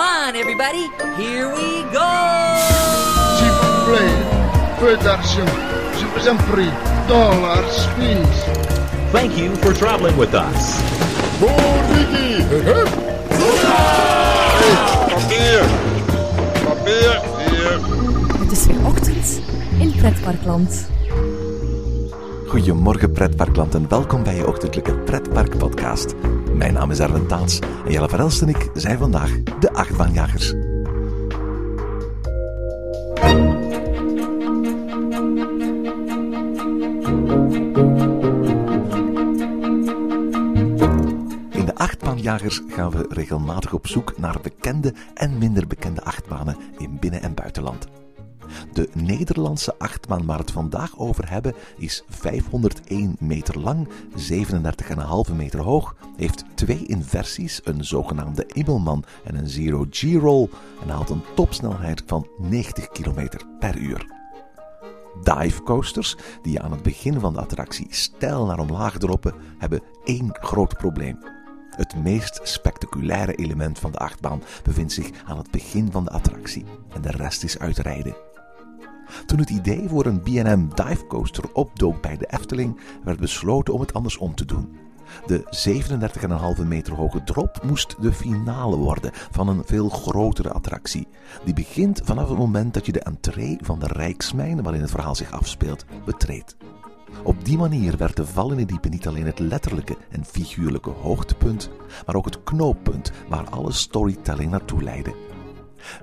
Come on, everybody. Here we go. S'il vous plaît, peu d'argent. Je vous en prie. Dollars, please. Thank you for traveling with us. Papier! Papier! Hier! Het is weer ochtend in Pretparkland. Goedemorgen pretparkland en welkom bij je ochtendelijke pretpark podcast. Mijn naam is Erwin Taats en Jelle Verelst en ik zijn vandaag de achtbaanjagers. In de achtbaanjagers gaan we regelmatig op zoek naar bekende en minder bekende achtbanen in binnen- en buitenland. De Nederlandse achtbaan waar we het vandaag over hebben is 501 meter lang, 37,5 meter hoog, heeft twee inversies, een zogenaamde Immelman en een Zero G-roll en haalt een topsnelheid van 90 km per uur. Dive coasters, die aan het begin van de attractie stijl naar omlaag droppen, hebben één groot probleem. Het meest spectaculaire element van de achtbaan bevindt zich aan het begin van de attractie en de rest is uitrijden. Toen het idee voor een B&M Dive Coaster opdook bij de Efteling, werd besloten om het andersom te doen. De 37,5 meter hoge drop moest de finale worden van een veel grotere attractie. Die begint vanaf het moment dat je de entree van de Rijksmijn, waarin het verhaal zich afspeelt, betreedt. Op die manier werd de val in het diepe niet alleen het letterlijke en figuurlijke hoogtepunt, maar ook het knooppunt waar alle storytelling naartoe leidde.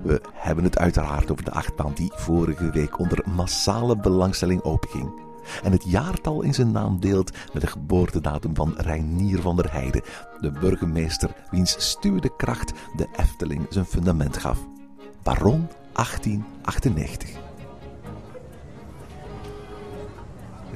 We hebben het uiteraard over de achtbaan die vorige week onder massale belangstelling openging. En het jaartal in zijn naam deelt met de geboortedatum van Reinier van der Heijden, de burgemeester wiens stuurde kracht de Efteling zijn fundament gaf. Baron 1898.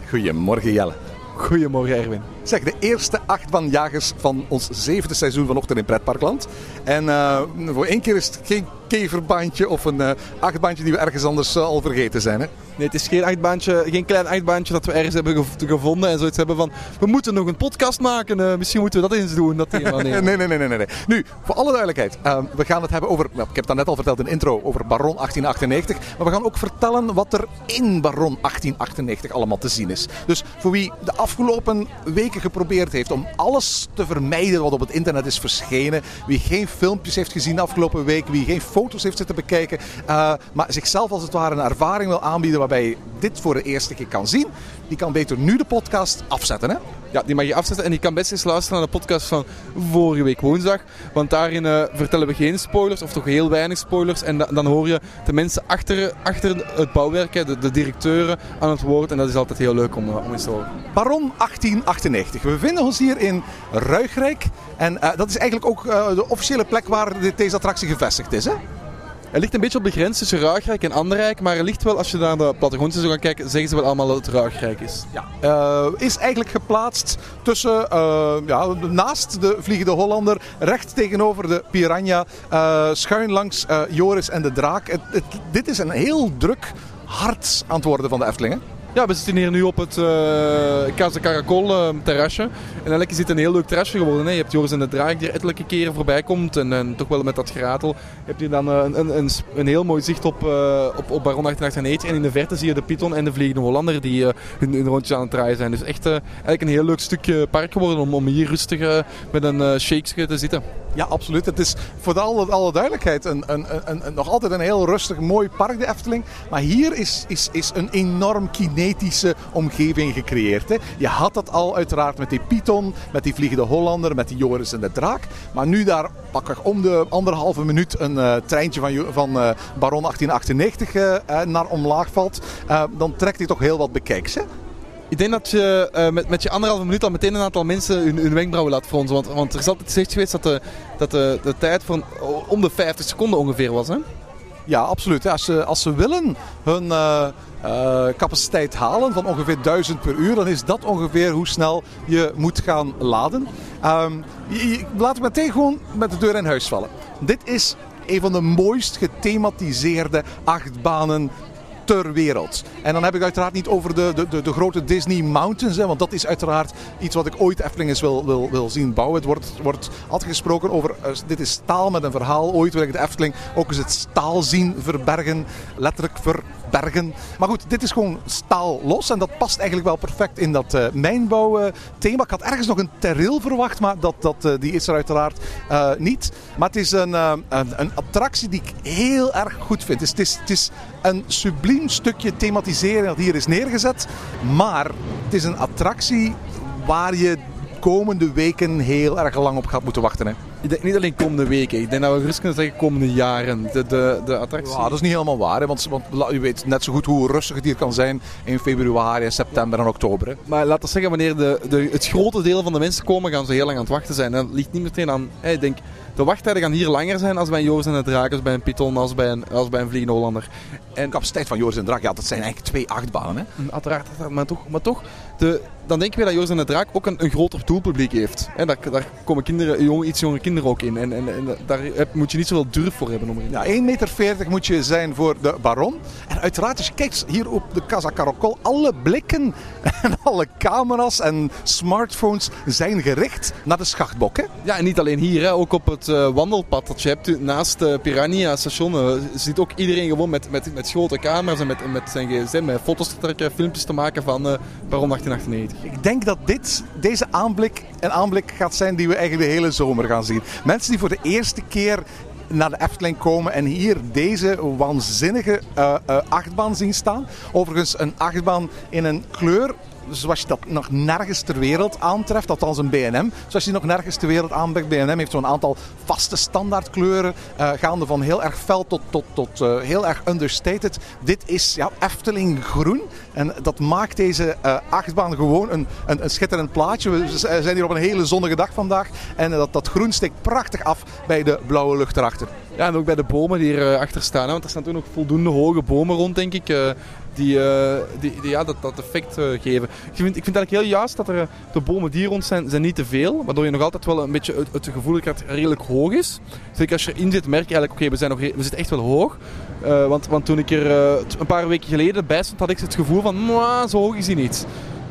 Goedemorgen Jelle. Goedemorgen Erwin. Zeg, de eerste achtbaanjagers van ons zevende seizoen vanochtend in Pretparkland. En eh, voor één keer is het geen keverbaantje of een uh, achtbaantje die we ergens anders uh, al vergeten zijn. Hè? Nee, het is geen achtbaantje, geen klein achtbaantje dat we ergens hebben gev gevonden en zoiets hebben van we moeten nog een podcast maken. misschien moeten we dat eens doen. Dat thema, nee. nee, nee, nee, nee, nee. Nu, voor alle duidelijkheid, we gaan het hebben over, nou, ik heb het net al verteld in de intro, over Baron 1898. Maar we gaan ook vertellen wat er in Baron 1898 allemaal te zien is. Dus voor wie de afgelopen geprobeerd heeft om alles te vermijden wat op het internet is verschenen, wie geen filmpjes heeft gezien de afgelopen week, wie geen foto's heeft zitten bekijken, uh, maar zichzelf als het ware een ervaring wil aanbieden waarbij je dit voor de eerste keer kan zien, die kan beter nu de podcast afzetten. Hè? Ja, die mag je afzetten en die kan best eens luisteren naar de podcast van vorige week woensdag. Want daarin uh, vertellen we geen spoilers, of toch heel weinig spoilers. En da dan hoor je de mensen achter, achter het bouwwerk, de, de, directeuren, aan het woord. En dat is altijd heel leuk om, uh, om eens te horen. Baron 1898. We bevinden ons hier in Ruigrijk. En uh, dat is eigenlijk ook de officiële plek waar deze attractie gevestigd is. Hè? Het ligt een beetje op de grens tussen Ruigrijk en Anderrijk, maar er ligt wel, als je naar de plattegrond gaan kijken, zeggen ze wel allemaal dat het Ruigrijk is. Ja, uh, is eigenlijk geplaatst tussen, uh, ja, naast de Vliegende Hollander, recht tegenover de Piranha, uh, schuin langs Joris en de Draak. Het, dit is een heel druk hart aan het worden van de Eftelingen. Ja, we zitten hier nu op het uh, Casa Caracol uh, terrasje. En eigenlijk is dit een heel leuk terrasje geworden. Hè. Je hebt Joris en de Draak die er ettelijke keren voorbij komt. En, en toch wel met dat geratel. Je hebt hier dan uh, een, een, een, heel mooi zicht op, op, op Baron 1898. En in de verte zie je de Python en de Vliegende Hollander die hun, hun, rondjes aan het draaien zijn. Dus echt eigenlijk een heel leuk stukje park geworden om, om hier rustig met een shakesje te zitten. Ja, absoluut. Het is voor alle, alle duidelijkheid een, een, een, nog altijd een heel rustig, mooi park, de Efteling. Maar hier is, is, is een enorm kinetische omgeving gecreëerd. Hè. Je had dat al uiteraard met die Python, met die Vliegende Hollander, met die Joris en de Draak. Maar nu daar pakweg om de anderhalve minuut een uh, treintje van, van uh, Baron 1898 uh, naar omlaag valt, dan trekt hij toch heel wat bekijks. Hè? Ik denk dat je uh, met, met je anderhalve minuut al meteen een aantal mensen hun, hun wenkbrauwen laat fronsen. Want, want er is altijd gezegd geweest dat de, dat de, de tijd van om de 50 seconden ongeveer was. Hè? Ja, absoluut. Ja, als, ze, als ze willen hun uh, uh, capaciteit halen van ongeveer 1000 per uur, dan is dat ongeveer hoe snel je moet gaan laden. Je, laat ik meteen gewoon met de deur in huis vallen. Dit is een van de mooist gethematiseerde achtbanen ter wereld. En dan heb ik uiteraard niet over de, de, de, grote Disney Mountains, hè, want dat is uiteraard iets wat ik ooit Efteling eens wil, wil, wil zien bouwen. Het wordt, wordt altijd gesproken over, eh, dit is staal met een verhaal. Ooit wil ik de Efteling ook eens het staal zien verbergen, letterlijk verbergen. Maar goed, dit is gewoon staal los en dat past eigenlijk wel perfect in dat uh, mijnbouwthema. ik had ergens nog een terril verwacht, maar dat, dat, uh, die is er uiteraard niet. Maar het is een, een, een, attractie die ik heel erg goed vind. Het is, het is een subliem stukje thematisering dat hier is neergezet. Maar het is een attractie waar je komende weken heel erg lang op gaat moeten wachten. Hè? Ik denk niet alleen komende weken. Ik denk dat we gerust kunnen zeggen komende jaren. De, de, de attractie. Ja, dat is niet helemaal waar. Hè? Want, want u weet net zo goed hoe rustig het hier kan zijn in februari, september en oktober. Hè? Maar laten we zeggen, wanneer de, de, het grote deel van de mensen komen, gaan ze heel lang aan het wachten zijn. En dat ligt niet meteen aan... Ik denk, de wachttijden gaan hier langer zijn als bij een Joris en de Draak, als bij een Python, als bij een, als bij een Vliegende Hollander. En de capaciteit van Joris en Draak, ja, dat zijn eigenlijk twee achtbanen. Hè? Uiteraard, maar toch, maar toch de, dan denken we dat Joris en de Draak ook een, een groter doelpubliek heeft. En daar, daar komen kinderen, jong, iets jongere kinderen ook in. En, en, en daar moet je niet zoveel durf voor hebben. Om erin. Ja, 1,40 meter moet je zijn voor de Baron. En uiteraard, als je kijkt hier op de Casa Caracol, alle blikken en alle camera's en smartphones zijn gericht naar de schachtbok. Hè? Ja, en niet alleen hier, hè, ook op het uh, wandelpad dat je hebt naast het uh, Piranha station. Uh, ziet ook iedereen gewoon met, met, met grote camera's en met, met zijn gsm, met foto's te trekken, filmpjes te maken van Baron 1898. Ik denk dat dit, deze aanblik een aanblik gaat zijn die we eigenlijk de hele zomer gaan zien. Mensen die voor de eerste keer naar de Efteling komen en hier deze waanzinnige uh, uh, achtbaan zien staan. Overigens een achtbaan in een kleur zoals je dat nog nergens ter wereld aantreft, althans een BNM, zoals je nog nergens ter wereld aantreft. BNM heeft zo'n aantal vaste standaardkleuren, uh, gaande van heel erg fel tot, tot, tot uh, heel erg understated. Dit is ja, Efteling groen en dat maakt deze uh, achtbaan gewoon een, een, een, schitterend plaatje. We zijn hier op een hele zonnige dag vandaag en dat, dat groen steekt prachtig af bij de blauwe lucht erachter. Ja, en ook bij de bomen die erachter achter staan, hè, want er staan toen ook voldoende hoge bomen rond, denk ik die, uh, die, die, ja, dat, dat effect uh, geven. Ik vind, ik vind eigenlijk heel juist dat er de bomen die rond zijn, zijn niet te veel. Waardoor je nog altijd wel een beetje het, het gevoel krijgt redelijk hoog is. Zeker als je erin zit, merk je eigenlijk, oké, we, zijn we zitten echt wel hoog. Uh, want, want toen ik er een paar weken geleden bij stond, had ik het gevoel van, zo hoog is hij niet.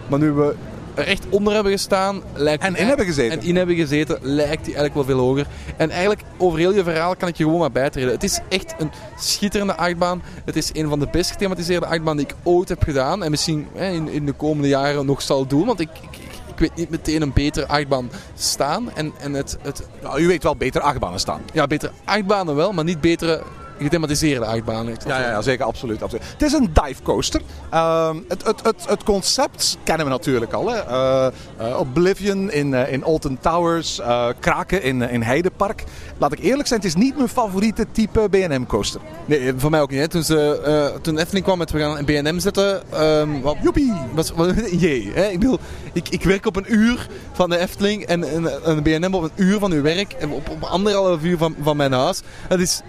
Maar nu we er echt onder hebben gestaan. Lijkt en in hebben gezeten. En in hebben gezeten, lijkt hij eigenlijk wel veel hoger. En eigenlijk, over heel je verhaal kan ik je gewoon maar bijtreden. Het is echt een schitterende achtbaan. Het is een van de best gethematiseerde achtbanen die ik ooit heb gedaan. En misschien hè, in, in de komende jaren nog zal doen. Want ik, ik, ik weet niet meteen een betere achtbaan staan. En, en het, het... Nou, u weet wel betere achtbanen staan. Ja, betere achtbanen wel, maar niet betere gethematiseerde achtbanen. Ja, ja, ja, zeker, absoluut, absoluut. Het is een dive coaster. Uh, het, het, het, het, concept kennen we natuurlijk al. Hè. Uh, uh, Oblivion in, uh, in Alton Towers, Kraken in, in Heidepark. Laat ik eerlijk zijn, het is niet mijn favoriete type B&M coaster. Nee, voor mij ook niet. Hè. Toen, ze, toen Efteling kwam met we gaan een B&M zetten. Um, wat, Joepie! Was, wat, jee, hè. Ik, bedoel, ik, ik werk op een uur van de Efteling en een, een B&M op een uur van uw werk. En op, op anderhalf uur van, van mijn huis. Dat is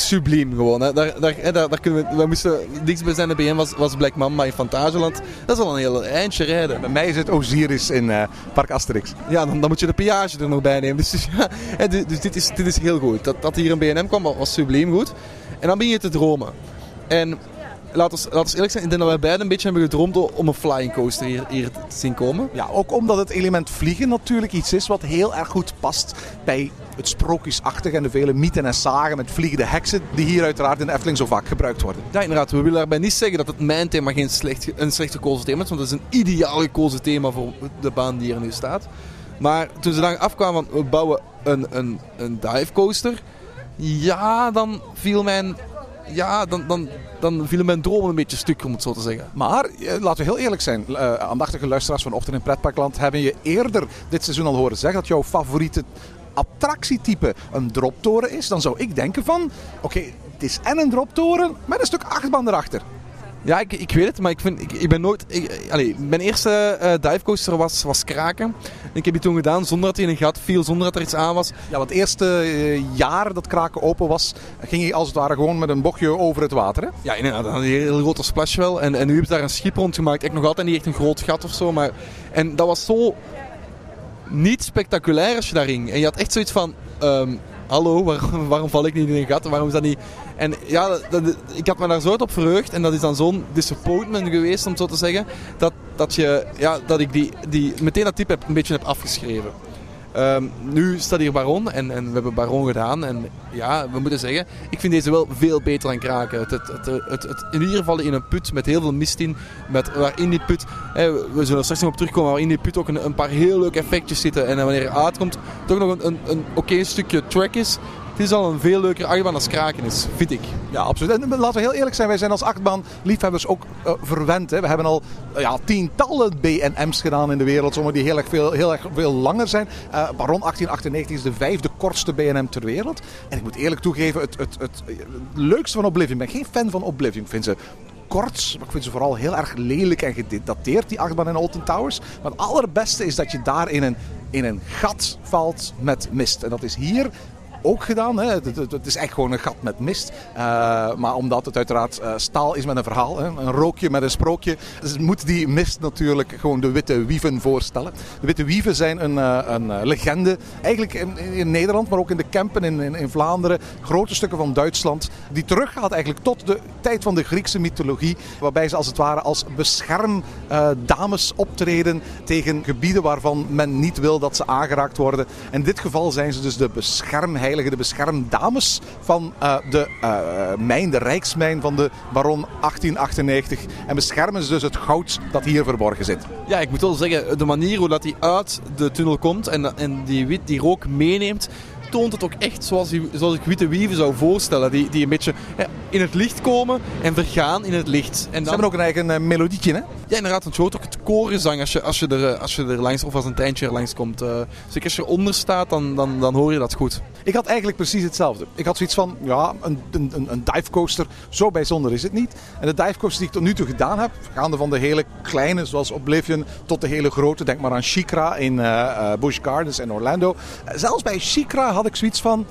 subliem gewoon. Hè. Daar, daar, daar, daar kunnen we, we moesten, dichtstbijzijnde BN was, was Black Mamba in Fantageland. Dat is al een heel eindje rijden. Bij mij is het Osiris in uh, Park Asterix. Ja, dan, dan moet je de peage er nog bij nemen. Dus, dus, ja, hè, dus dit, is, dit is heel goed. Dat, dat hier een BNM kwam was subliem goed. En dan begin je te dromen. En laten we laat eerlijk zijn, ik denk dat wij beiden een beetje hebben gedroomd om een flying coaster hier, hier te zien komen. Ja, ook omdat het element vliegen natuurlijk iets is wat heel erg goed past bij het sprookjesachtige en de vele mythen en zagen met vliegende heksen die hier uiteraard in de Efteling zo vaak gebruikt worden. Ja, inderdaad. We willen daarbij niet zeggen dat het mijn thema geen slecht, een slecht gekozen thema is, want het is een ideaal gekozen thema voor de baan die er nu staat. Maar toen ze dan afkwamen van we bouwen een, een, een dive coaster, ja, dan viel mijn ja, dan, dan, dan vielen mijn dromen een beetje stuk, om het zo te zeggen. Maar, eh, laten we heel eerlijk zijn. Uh, aandachtige luisteraars van Ochtend in Pretparkland hebben je eerder dit seizoen al horen zeggen dat jouw favoriete attractietype een droptoren is. Dan zou ik denken van, oké, okay, het is en een droptoren met een stuk achtbaan erachter. Ja, ik, ik weet het, maar ik, vind, ik, ik ben nooit... Ik, allez, mijn eerste uh, divecoaster was, was Kraken. Ik heb die toen gedaan zonder dat hij in een gat viel, zonder dat er iets aan was. Ja, want het eerste uh, jaar dat Kraken open was, ging hij als het ware gewoon met een bochtje over het water, hè? Ja, inderdaad. Een heel grote splash wel. En, en nu hebben ze daar een schip rond gemaakt. Ik nog altijd niet echt een groot gat of zo, maar... En dat was zo niet spectaculair als je daar. En je had echt zoiets van... Um, hallo, waar- waarom val ik niet in een gat? Waarom is dat niet... En ja, dat- ik had me daar zo op verheugd. En dat is dan zo'n disappointment geweest, om zo te zeggen. Dat, dat, je, ja, dat ik die, die, meteen dat type heb, een beetje heb afgeschreven. Ehm, nu staat hier Baron en, en we hebben Baron gedaan. En ja, we moeten zeggen, ik vind deze wel veel beter dan kraken. Het, het, het, het, in ieder geval in een put met heel veel mist in. Met, waar in die put, hè, we zullen er straks nog op terugkomen, waar in die put ook een, een paar heel leuke effectjes zitten. En wanneer hij uitkomt, toch nog een, een, een oké stukje track is. Het is al een veel leuker achtbaan als kraken is, vind ik. Ja, absoluut. En laten we heel eerlijk zijn, wij zijn als achtbaan-liefhebbers ook eh, verwend. Hè. We hebben al eh, ja, tientallen BM's gedaan in de wereld, sommige die heel erg veel, heel erg veel langer zijn. Eh, Baron 1898 is de vijfde kortste BM ter wereld. En ik moet eerlijk toegeven, het, het, het, het leukste van Oblivion, ik ben geen fan van Oblivion, ik vind ze kort, maar ik vind ze vooral heel erg lelijk en gedateerd, die achtbaan in Alton Towers. Maar het allerbeste is dat je daar in een, in een gat valt met mist. En dat is hier ook gedaan. Hè. Het, is echt gewoon een gat met mist. Eh, maar omdat het uiteraard eh, staal is met een verhaal, hè. een rookje met een sprookje, dus moet die mist natuurlijk gewoon de witte wieven voorstellen. De witte wieven zijn een, eh, een legende, eigenlijk in, in Nederland, maar ook in de Kempen in, in, Vlaanderen, grote stukken van Duitsland, die teruggaat eigenlijk tot de tijd van de Griekse mythologie, waarbij ze als het ware als beschermdames optreden tegen gebieden waarvan men niet wil dat ze aangeraakt worden. In dit geval zijn ze dus de beschermheiligen, de beschermdames van eh, de eh, mijn, de rijksmijn van de baron 1898. En beschermen ze dus het goud dat hier verborgen zit. Ja, ik moet wel zeggen, de manier hoe dat hij uit de tunnel komt en, en die, wit, die rook meeneemt, toont het ook echt zoals, die, zoals ik witte wieven zou voorstellen. Die, die een beetje ja, in het licht komen en vergaan in het licht. En Ze dan, hebben ook een eigen eh, melodietje, hè? Ja, inderdaad, want je hoort ook het korenzang als je, als je, er, eh, als je er langs, of als een tijntje er langs komt. Zeker als je eronder staat, dan, dan, dan hoor je dat goed. Ik had eigenlijk precies hetzelfde. Ik had zoiets van, ja, een, een, een- divecoaster, zo bijzonder is het niet. En de divecoaster die ik tot nu toe gedaan heb, gaande van de hele kleine, zoals Oblivion, tot de hele grote. Denk maar aan Shikra in eh, Busch Gardens en Orlando. Zelfs bij Shikra had ik zoiets van,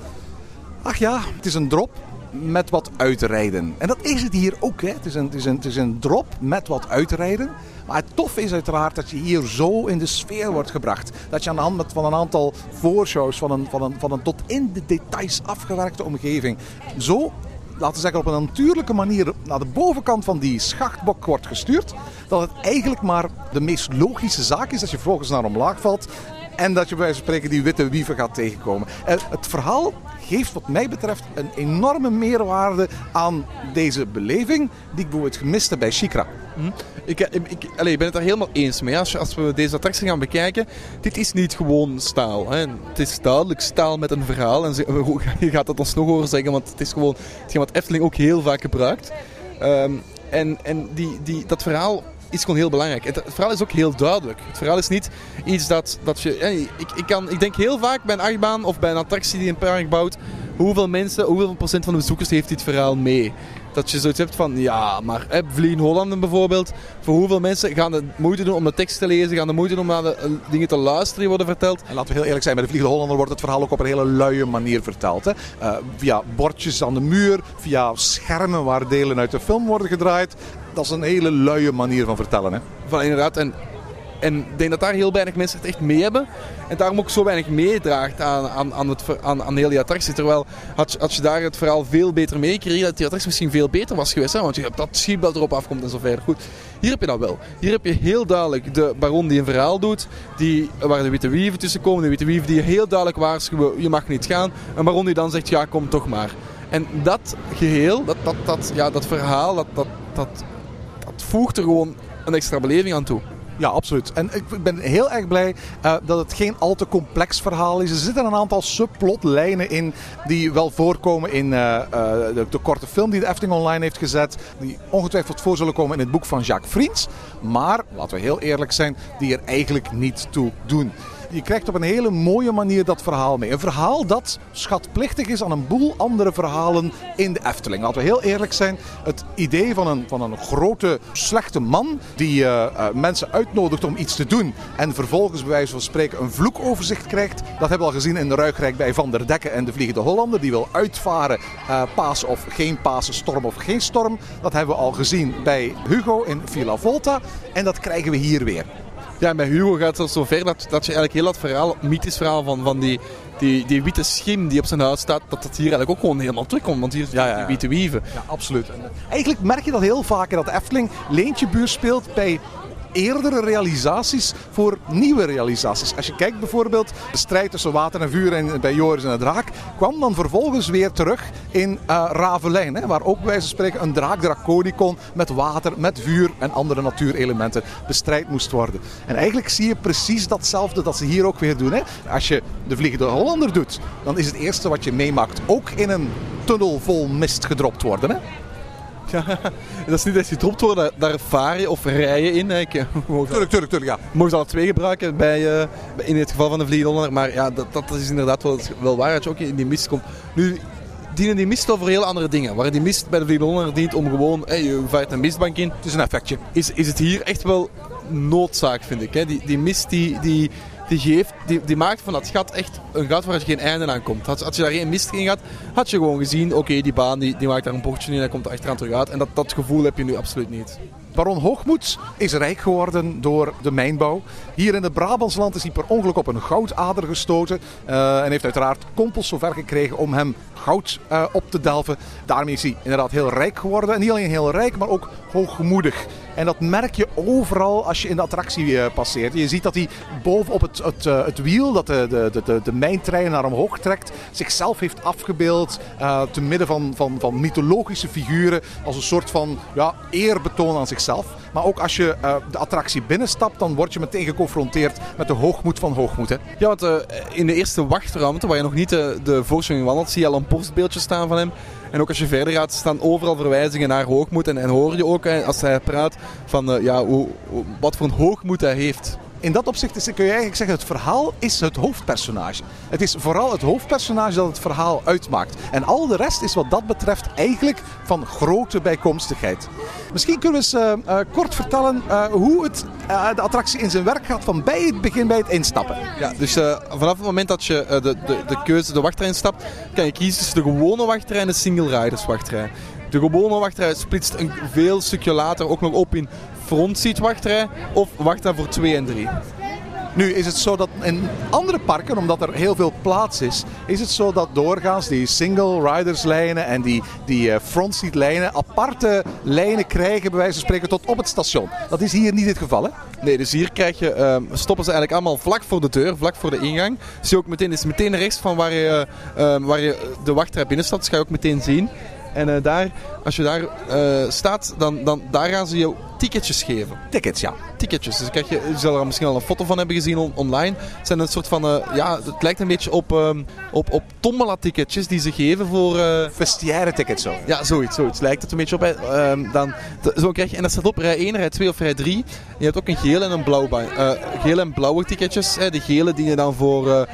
ach ja, het is een drop met wat uitrijden. En dat is het hier ook. Hè. Het, is een, het, is een, het is een drop met wat uitrijden. Maar het tof is uiteraard dat je hier zo in de sfeer wordt gebracht. Dat je aan de hand van een aantal voorshows, van een, van, een, van een tot in de details afgewerkte omgeving, zo, laten we zeggen, op een natuurlijke manier naar de bovenkant van die schachtbok wordt gestuurd. Dat het eigenlijk maar de meest logische zaak is dat je vervolgens naar omlaag valt. En dat je bij wijze spreken die witte wieven gaat tegenkomen. En het verhaal geeft wat mij betreft een enorme meerwaarde aan deze beleving. Die ik bijvoorbeeld gemist heb bij Shikra. Ik, ik, allee, ik ben het daar helemaal eens mee. Als, als we deze attractie gaan bekijken, dit is niet gewoon staal. Hè. Het is duidelijk staal met een verhaal. En je gaat het ons nog horen zeggen, want het is gewoon hetgeen wat Efteling ook heel vaak gebruikt. Ehm, en en die, die, dat verhaal is gewoon heel belangrijk. Het, verhaal is ook heel duidelijk. Het verhaal is niet iets dat, dat je... ik, ik, kan, ik denk heel vaak bij een achtbaan of bij een attractie die een park bouwt, hoeveel mensen, hoeveel procent van de bezoekers heeft dit verhaal mee? Dat je zoiets hebt van, ja, maar hè, Hollanden bijvoorbeeld, voor hoeveel mensen gaan de moeite doen om de tekst te lezen, gaan de moeite doen om naar de eh, dingen te luisteren die worden verteld. En laten we heel eerlijk zijn, bij de Vliegende Hollander wordt het verhaal ook op een hele luie manier verteld. Hè? Eh, via bordjes aan de muur, via schermen waar delen uit de film worden gedraaid. Dat is een hele luie manier van vertellen. Hè? Van inderdaad, en, en ik denk dat daar heel weinig mensen het echt mee hebben. En daarom ook zo weinig meedraagt aan, aan, aan, het, aan, aan heel die attractie. Terwijl had, had je daar het verhaal veel beter meegekregen, dat die attractie misschien veel beter was geweest. Hè? Want je hebt dat schietbel erop afkomt en zo verder. Goed, hier heb je dat wel. Hier heb je heel duidelijk de baron die een verhaal doet, die, waar de witte wieven tussen komen. De witte wieven die heel duidelijk waarschuwen, je mag niet gaan. Een baron die dan zegt, ja kom toch maar. En dat geheel, dat, dat, dat, ja, dat verhaal, dat, dat, dat, dat voegt er gewoon een extra beleving aan toe. Ja, absoluut. En ik ben heel erg blij eh, dat het geen al te complex verhaal is. Er zitten een aantal subplotlijnen in die wel voorkomen in eh, eh, de, korte film die de Efteling online heeft gezet. Die ongetwijfeld voor zullen komen in het boek van Jacques Friens. Maar, laten we heel eerlijk zijn, die er eigenlijk niet toe doen. Je krijgt op een hele mooie manier dat verhaal mee. Een verhaal dat schatplichtig is aan een boel andere verhalen in de Efteling. Laten we heel eerlijk zijn. Het idee van een, van een grote, slechte man die eh, eh, mensen uitnodigt om iets te doen. En vervolgens bij wijze van spreken een vloekoverzicht krijgt. Dat hebben we al gezien in de Ruigrijk bij Van der Dekken en de Vliegende Hollander. Die wil uitvaren, eh paas of geen Pasen, storm of geen storm. Dat hebben we al gezien bij Hugo in Villa Volta. En dat krijgen we hier weer. Ja, en bij Hugo gaat het zelfs zo ver dat, dat je eigenlijk heel dat verhaal, mythisch verhaal van, van die, die, die witte schim die op zijn huis staat, dat dat hier eigenlijk ook gewoon helemaal terugkomt. Want hier is Ja, ja, ja. die witte wieven. Ja, absoluut. En, eh, Eigenlijk merk je dat heel vaak dat de Efteling leentje buur speelt bij eerdere realisaties voor nieuwe realisaties. Als je kijkt bijvoorbeeld de strijd tussen water en vuur en bij Joris en de draak, kwam dan vervolgens weer terug in eh Ravelijn, hè, waar ook bij wijze van spreken een draak Draconicon met water, met vuur en andere natuurelementen bestrijd moest worden. En eigenlijk zie je precies datzelfde dat ze hier ook weer doen. Hè. Als je de Vliegende Hollander doet, dan is het eerste wat je meemaakt ook in een tunnel vol mist gedropt worden. Hè. Dat is niet dat je gedropt wordt, daar, vaar je of rij je in. hè. Ik, eh, mogen Tuurlijk, tuurlijk, tuurlijk, ja. mogen ze alle twee gebruiken bij, eh, in het geval van de Vliegdonder. Maar ja, dat, dat is inderdaad wel, wel waar dat je ook in die mist komt. Nu dienen die mist wel voor heel andere dingen. Waar die mist bij de Vliegdonder dient om gewoon, hey, je vaart een mistbank in. Het is een effectje. Is, is het hier echt wel noodzaak, vind ik. Hè? Die, die mist die, die, die, geeft, die, die maakt van dat gat echt een gat waar geen einde aan komt. Had, had je daar geen mist in gehad, had je gewoon gezien, oké, die baan die, die maakt daar een bochtje in en komt er achteraan terug uit. En dat, dat gevoel heb je nu absoluut niet. Baron Hoogmoed is rijk geworden door de mijnbouw. Hier in het Brabantsland is hij per ongeluk op een goudader gestoten. eh, en heeft uiteraard kompels zover gekregen om hem goud eh, op te delven. Daarmee is hij inderdaad heel rijk geworden. En niet alleen heel rijk, maar ook hoogmoedig. En dat merk je overal als je in de attractie eh, passeert. Je ziet dat hij bovenop het, het, het wiel, dat de, de, de, de, mijntrein naar omhoog trekt, zichzelf heeft afgebeeld. te midden van, van, van mythologische figuren. Als een soort van ja, eerbetoon aan zichzelf. Maar ook als je eh, de attractie binnenstapt, dan word je meteen geconfronteerd met de hoogmoed van hoogmoed. Ja, want eh, in de eerste wachtruimte, waar je nog niet de, de voorstelling wandelt, zie je al een borstbeeldje staan van hem. En ook als je verder gaat, staan overal verwijzingen naar hoogmoed. En, hoor je ook, als hij praat, van eh, ja, hoe- wat voor een hoogmoed hij heeft. In dat opzicht kun je eigenlijk zeggen, het verhaal is het hoofdpersonage. Het is vooral het hoofdpersonage dat het verhaal uitmaakt. En al de rest is wat dat betreft eigenlijk van grote bijkomstigheid. Misschien kunnen we eens eh, eh, kort vertellen eh, hoe het, de attractie in zijn werk gaat van bij het begin bij het instappen. Ja, dus vanaf het moment dat je de, de, de keuze de wachtrij stapt, kan je kiezen tussen de gewone wachtrij en de single riders wachtrij. De gewone wachtrij splitst een veel stukje later ook nog op in frontseat wachtrij of wachtrij voor 2 en 3. Nu is het zo dat in andere parken, omdat er heel veel plaats is, is het zo dat doorgaans die single riders lijnen en die, die eh, frontseat lijnen aparte lijnen krijgen, bij wijze van spreken, tot op het station. Dat is hier niet het geval, hè? Nee, dus hier krijg je, ehm, stoppen ze eigenlijk allemaal vlak voor de deur, vlak voor de ingang. Zie je ook meteen, is meteen rechts van waar je, ehm, waar je de wachtrij binnenstapt, dus ga je ook meteen zien. En eh, daar, als je daar eh, staat, dan, dan daar gaan ze je ticketjes geven. Tickets, ja. Ticketjes. Dus krijg je, je zal er misschien al een foto van hebben gezien on- online. Het zijn een soort van, eh, ja, het lijkt een beetje op, ehm op, op tombola-ticketjes die ze geven voor... eh, Vestiaire tickets zo. ja, zoiets, zoiets. Lijkt het een beetje op. Ehm, dan, zo krijg je, en dat staat op rij 1, rij 2 of rij 3. Je hebt ook een geel en een blauw. eh, geel en blauwe ticketjes. De gele dienen dan voor het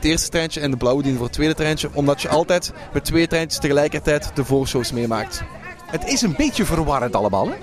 eerste treintje en de blauwe dienen voor het tweede treintje. Omdat je altijd met twee treintjes tegelijkertijd de voorshows meemaakt. Het is een beetje verwarrend allemaal, hè?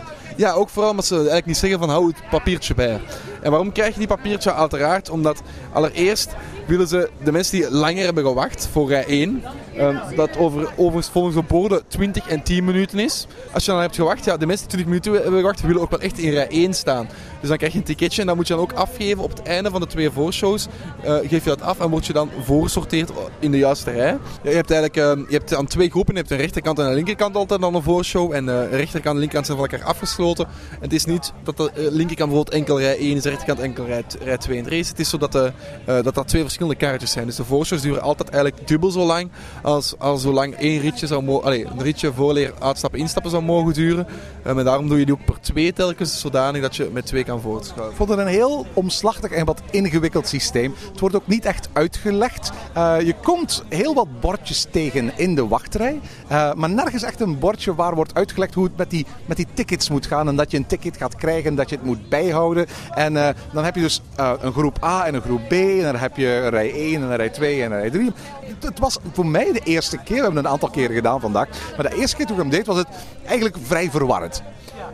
Ja, ook vooral omdat ze eigenlijk niet zeggen van hou het papiertje bij. En waarom krijg je die papiertje? Uiteraard omdat allereerst willen ze de mensen die langer hebben gewacht voor rij 1, ehm, dat over, overigens volgens de borden 20 en 10 minuten is. Als je dan hebt gewacht, ja, de mensen die 20 minuten hebben gewacht, willen ook wel echt in rij 1 staan. Dus dan krijg je een ticketje en dat moet je dan ook afgeven op het einde van de twee voorshows. Eh, geef je dat af en word je dan voorgesorteerd in de juiste rij. Je hebt eigenlijk ehm, je hebt dan twee groepen. Je hebt een rechterkant en een linkerkant altijd dan een voorshow. En de rechterkant en linkerkant zijn van elkaar afgesloten. En het is niet dat de eh, linkerkant bijvoorbeeld enkel rij 1 is, de rechterkant enkel rij, rij 2 en 3 is. Het is zo dat, de, eh, dat dat twee verschillende kaartjes zijn. Dus de voorshows duren altijd eigenlijk dubbel zo lang als, als zolang één ritje zou mogen, een ritje voorleer uitstappen, instappen zou mogen duren. Eh, en daarom doe je die ook per twee telkens, zodanig dat je met twee kan voortschuiven. Ik vond het een heel omslachtig en wat ingewikkeld systeem. Het wordt ook niet echt uitgelegd. Eh, je komt heel wat bordjes tegen in de wachtrij. eh, maar nergens echt een bordje waar wordt uitgelegd hoe het met die, met die tickets moet gaan. En dat je een ticket gaat krijgen en dat je het moet bijhouden. En eh, dan heb je dus een groep A en een groep B. En dan heb je rij 1 en rij 2 en rij 3. Het, was voor mij de eerste keer. We hebben het een aantal keren gedaan vandaag. Maar de eerste keer toen ik hem deed was het eigenlijk vrij verwarrend.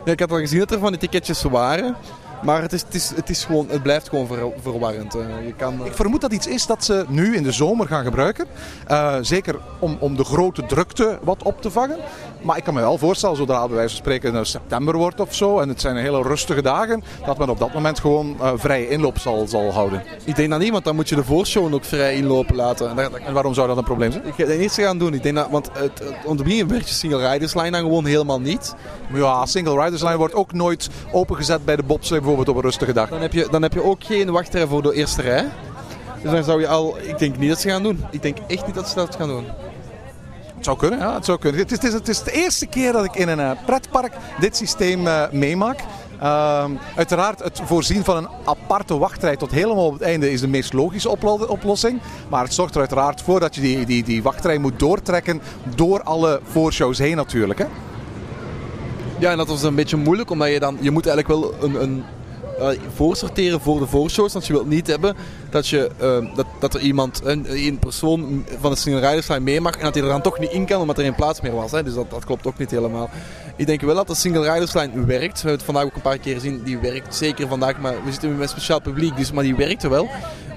Ja, ik had al gezien dat er van die ticketjes waren. Maar het, is, het, is, het, is gewoon, het blijft gewoon ver, verwarrend. eh. Je kan, eh, Ik vermoed dat iets is dat ze nu in de zomer gaan gebruiken. Eh, zeker om, om de grote drukte wat op te vangen. Maar ik kan me wel voorstellen, zodra bij wijze van spreken september wordt of zo. En het zijn hele rustige dagen. Dat men op dat moment gewoon eh, vrije inloop zal, zal houden. Ik denk dat niet, want dan moet je de voorshow ook vrij inlopen laten. En dat, dat- En waarom zou dat een probleem zijn? ik ga het niet zo gaan doen. Ik denk dat, want het, het, om te beginnen werkt je single riders line dan gewoon helemaal niet. Ja, single riders line wordt ook nooit opengezet bij de bobsleigh bijvoorbeeld op een rustige dag. Dan heb je, dan heb je ook geen wachtrij voor de eerste rij. Dus dan zou je al... Ik denk niet dat ze gaan doen. Ik denk echt niet dat ze dat gaan doen. Het zou kunnen, ja, het zou kunnen. Het is, het is, het is de eerste keer dat ik in een eh, pretpark dit systeem eh, meemaak. Ehm, uiteraard, het voorzien van een aparte wachtrij tot helemaal op het einde is de meest logische oplo- oplossing. Maar het zorgt er uiteraard voor dat je die, die, die wachtrij moet doortrekken door alle voorshows heen natuurlijk. Hè? Ja, en dat was een beetje moeilijk, omdat je dan... Je moet eigenlijk wel een... een voorsorteren voor de voorshows. Want je wilt niet hebben dat, je, eh, dat, dat er iemand, een, een persoon van de single riders line mee mag en dat hij er dan toch niet in kan omdat er geen plaats meer was. Hè. Dus dat, dat klopt ook niet helemaal. Ik denk wel dat de single riders line werkt. We hebben het vandaag ook een paar keer gezien. Die werkt zeker vandaag, maar we zitten met speciaal publiek, dus, maar die werkte wel.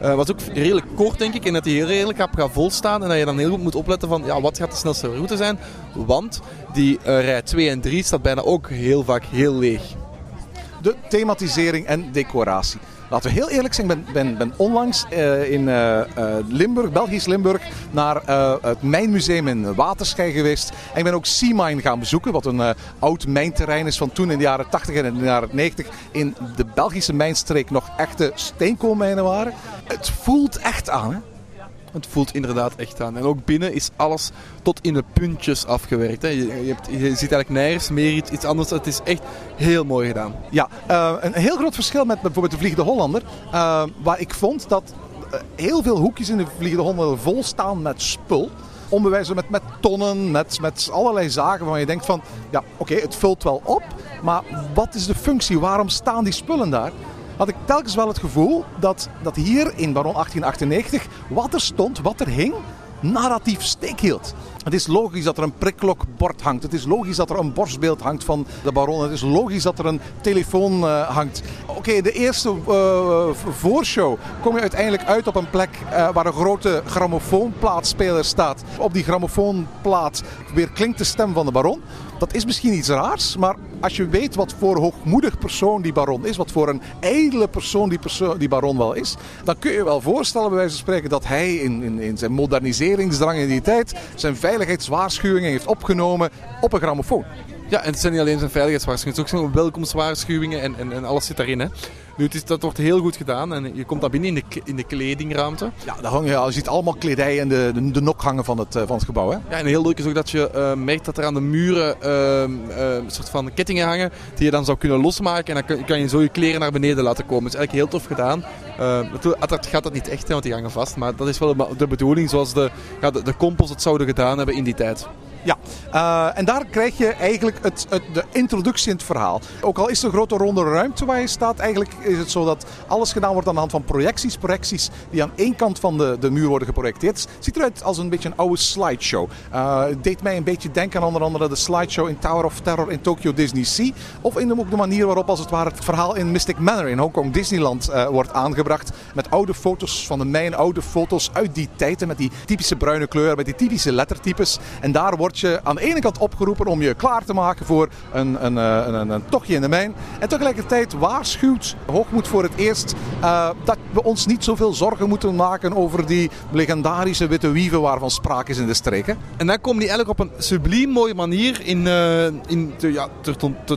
Eh was ook redelijk kort denk ik en dat die heel redelijk gaat gaat volstaan en dat je dan heel goed moet opletten van ja, wat gaat de snelste route zijn. Want die eh, rij 2 en 3 staat bijna ook heel vaak heel leeg. De thematisering en decoratie. Laten we heel eerlijk zijn, ik ben, ben, ben onlangs eh, in eh, eh, Limburg, Belgisch Limburg, naar het mijnmuseum in Waterschei geweest. En ik ben ook Seamine gaan bezoeken, wat een oud mijnterrein is van toen in de jaren 80 en in de jaren 90 in de Belgische mijnstreek nog echte steenkoolmijnen waren. Het voelt echt aan, hè? Het voelt inderdaad echt aan. En ook binnen is alles tot in de puntjes afgewerkt. Hè. Je, je, ziet eigenlijk nergens meer iets, iets anders. Het is echt heel mooi gedaan. Ja, eh, een heel groot verschil met bijvoorbeeld de Vliegende Hollander. eh, waar ik vond dat eh, heel veel hoekjes in de Vliegende Hollander vol staan met spul. Onbewijzen met, met tonnen, met, met allerlei zaken waarvan je denkt van... Ja, oké, het vult wel op. Maar wat is de functie? Waarom staan die spullen daar? Had ik telkens wel het gevoel dat, dat hier in Baron 1898 wat er stond, wat er hing, narratief steek hield. Het is logisch dat er een prikklokbord hangt. Het is logisch dat er een borstbeeld hangt van de baron. Het is logisch dat er een telefoon eh, hangt. Oké, de eerste eh, voorshow kom je uiteindelijk uit op een plek eh, waar een grote grammofoonplaatspeler staat. Op die grammofoonplaat weer klinkt de stem van de baron. Dat is misschien iets raars, maar als je weet wat voor hoogmoedig persoon die baron is, wat voor een edele persoon die, persoon, die baron wel is, dan kun je je wel voorstellen, bij wijze van spreken, dat hij in, in, in zijn moderniseringsdrang in die tijd zijn veiligheidswaarschuwingen heeft opgenomen op een grammofoon. Ja, en het zijn niet alleen zijn veiligheidswaarschuwingen, het is ook zo'n welkomstwaarschuwingen en, en, en alles zit daarin. Hè. Nu, het is, dat wordt heel goed gedaan en je komt daar binnen in de, in de kledingruimte. Ja, daar hang je, ziet allemaal kledij en de, de, de nok hangen van het, eh, van het gebouw. Hè? Ja, en heel leuk is ook dat je eh, merkt dat er aan de muren een soort van kettingen hangen die je dan zou kunnen losmaken en dan kan je zo je kleren naar beneden laten komen. Dat is eigenlijk heel tof gedaan. Uh, dat gaat dat niet echt, hè, want die hangen vast, maar dat is wel de- bedoeling zoals de, ja, de, de kompels het zouden gedaan hebben in die tijd. Ja, eh, en daar krijg je eigenlijk het, het, de introductie in het verhaal. Ook al is het een grote ronde ruimte waar je staat, eigenlijk is het zo dat alles gedaan wordt aan de hand van projecties. Projecties die aan één kant van de, de muur worden geprojecteerd. Het ziet eruit als een beetje een oude slideshow. Eh, het deed mij een beetje denken aan onder andere de slideshow in Tower of Terror in Tokyo Disney Sea. Of in de, ook de manier waarop als het ware het verhaal in Mystic Manor in Hongkong Disneyland eh, wordt aangebracht. Met oude foto's van de mijn, oude foto's uit die tijd. en Met die typische bruine kleur, met die typische lettertypes. En daar word je aan de ene kant opgeroepen om je klaar te maken voor een, een, eh, een, een, tochtje in de mijn. En tegelijkertijd waarschuwt Hoogmoed voor het eerst eh, dat we ons niet zoveel zorgen moeten maken over die legendarische witte wieven waarvan sprake is in de streken. En dan komen die eigenlijk op een subliem mooie manier in, eh, in de, ja,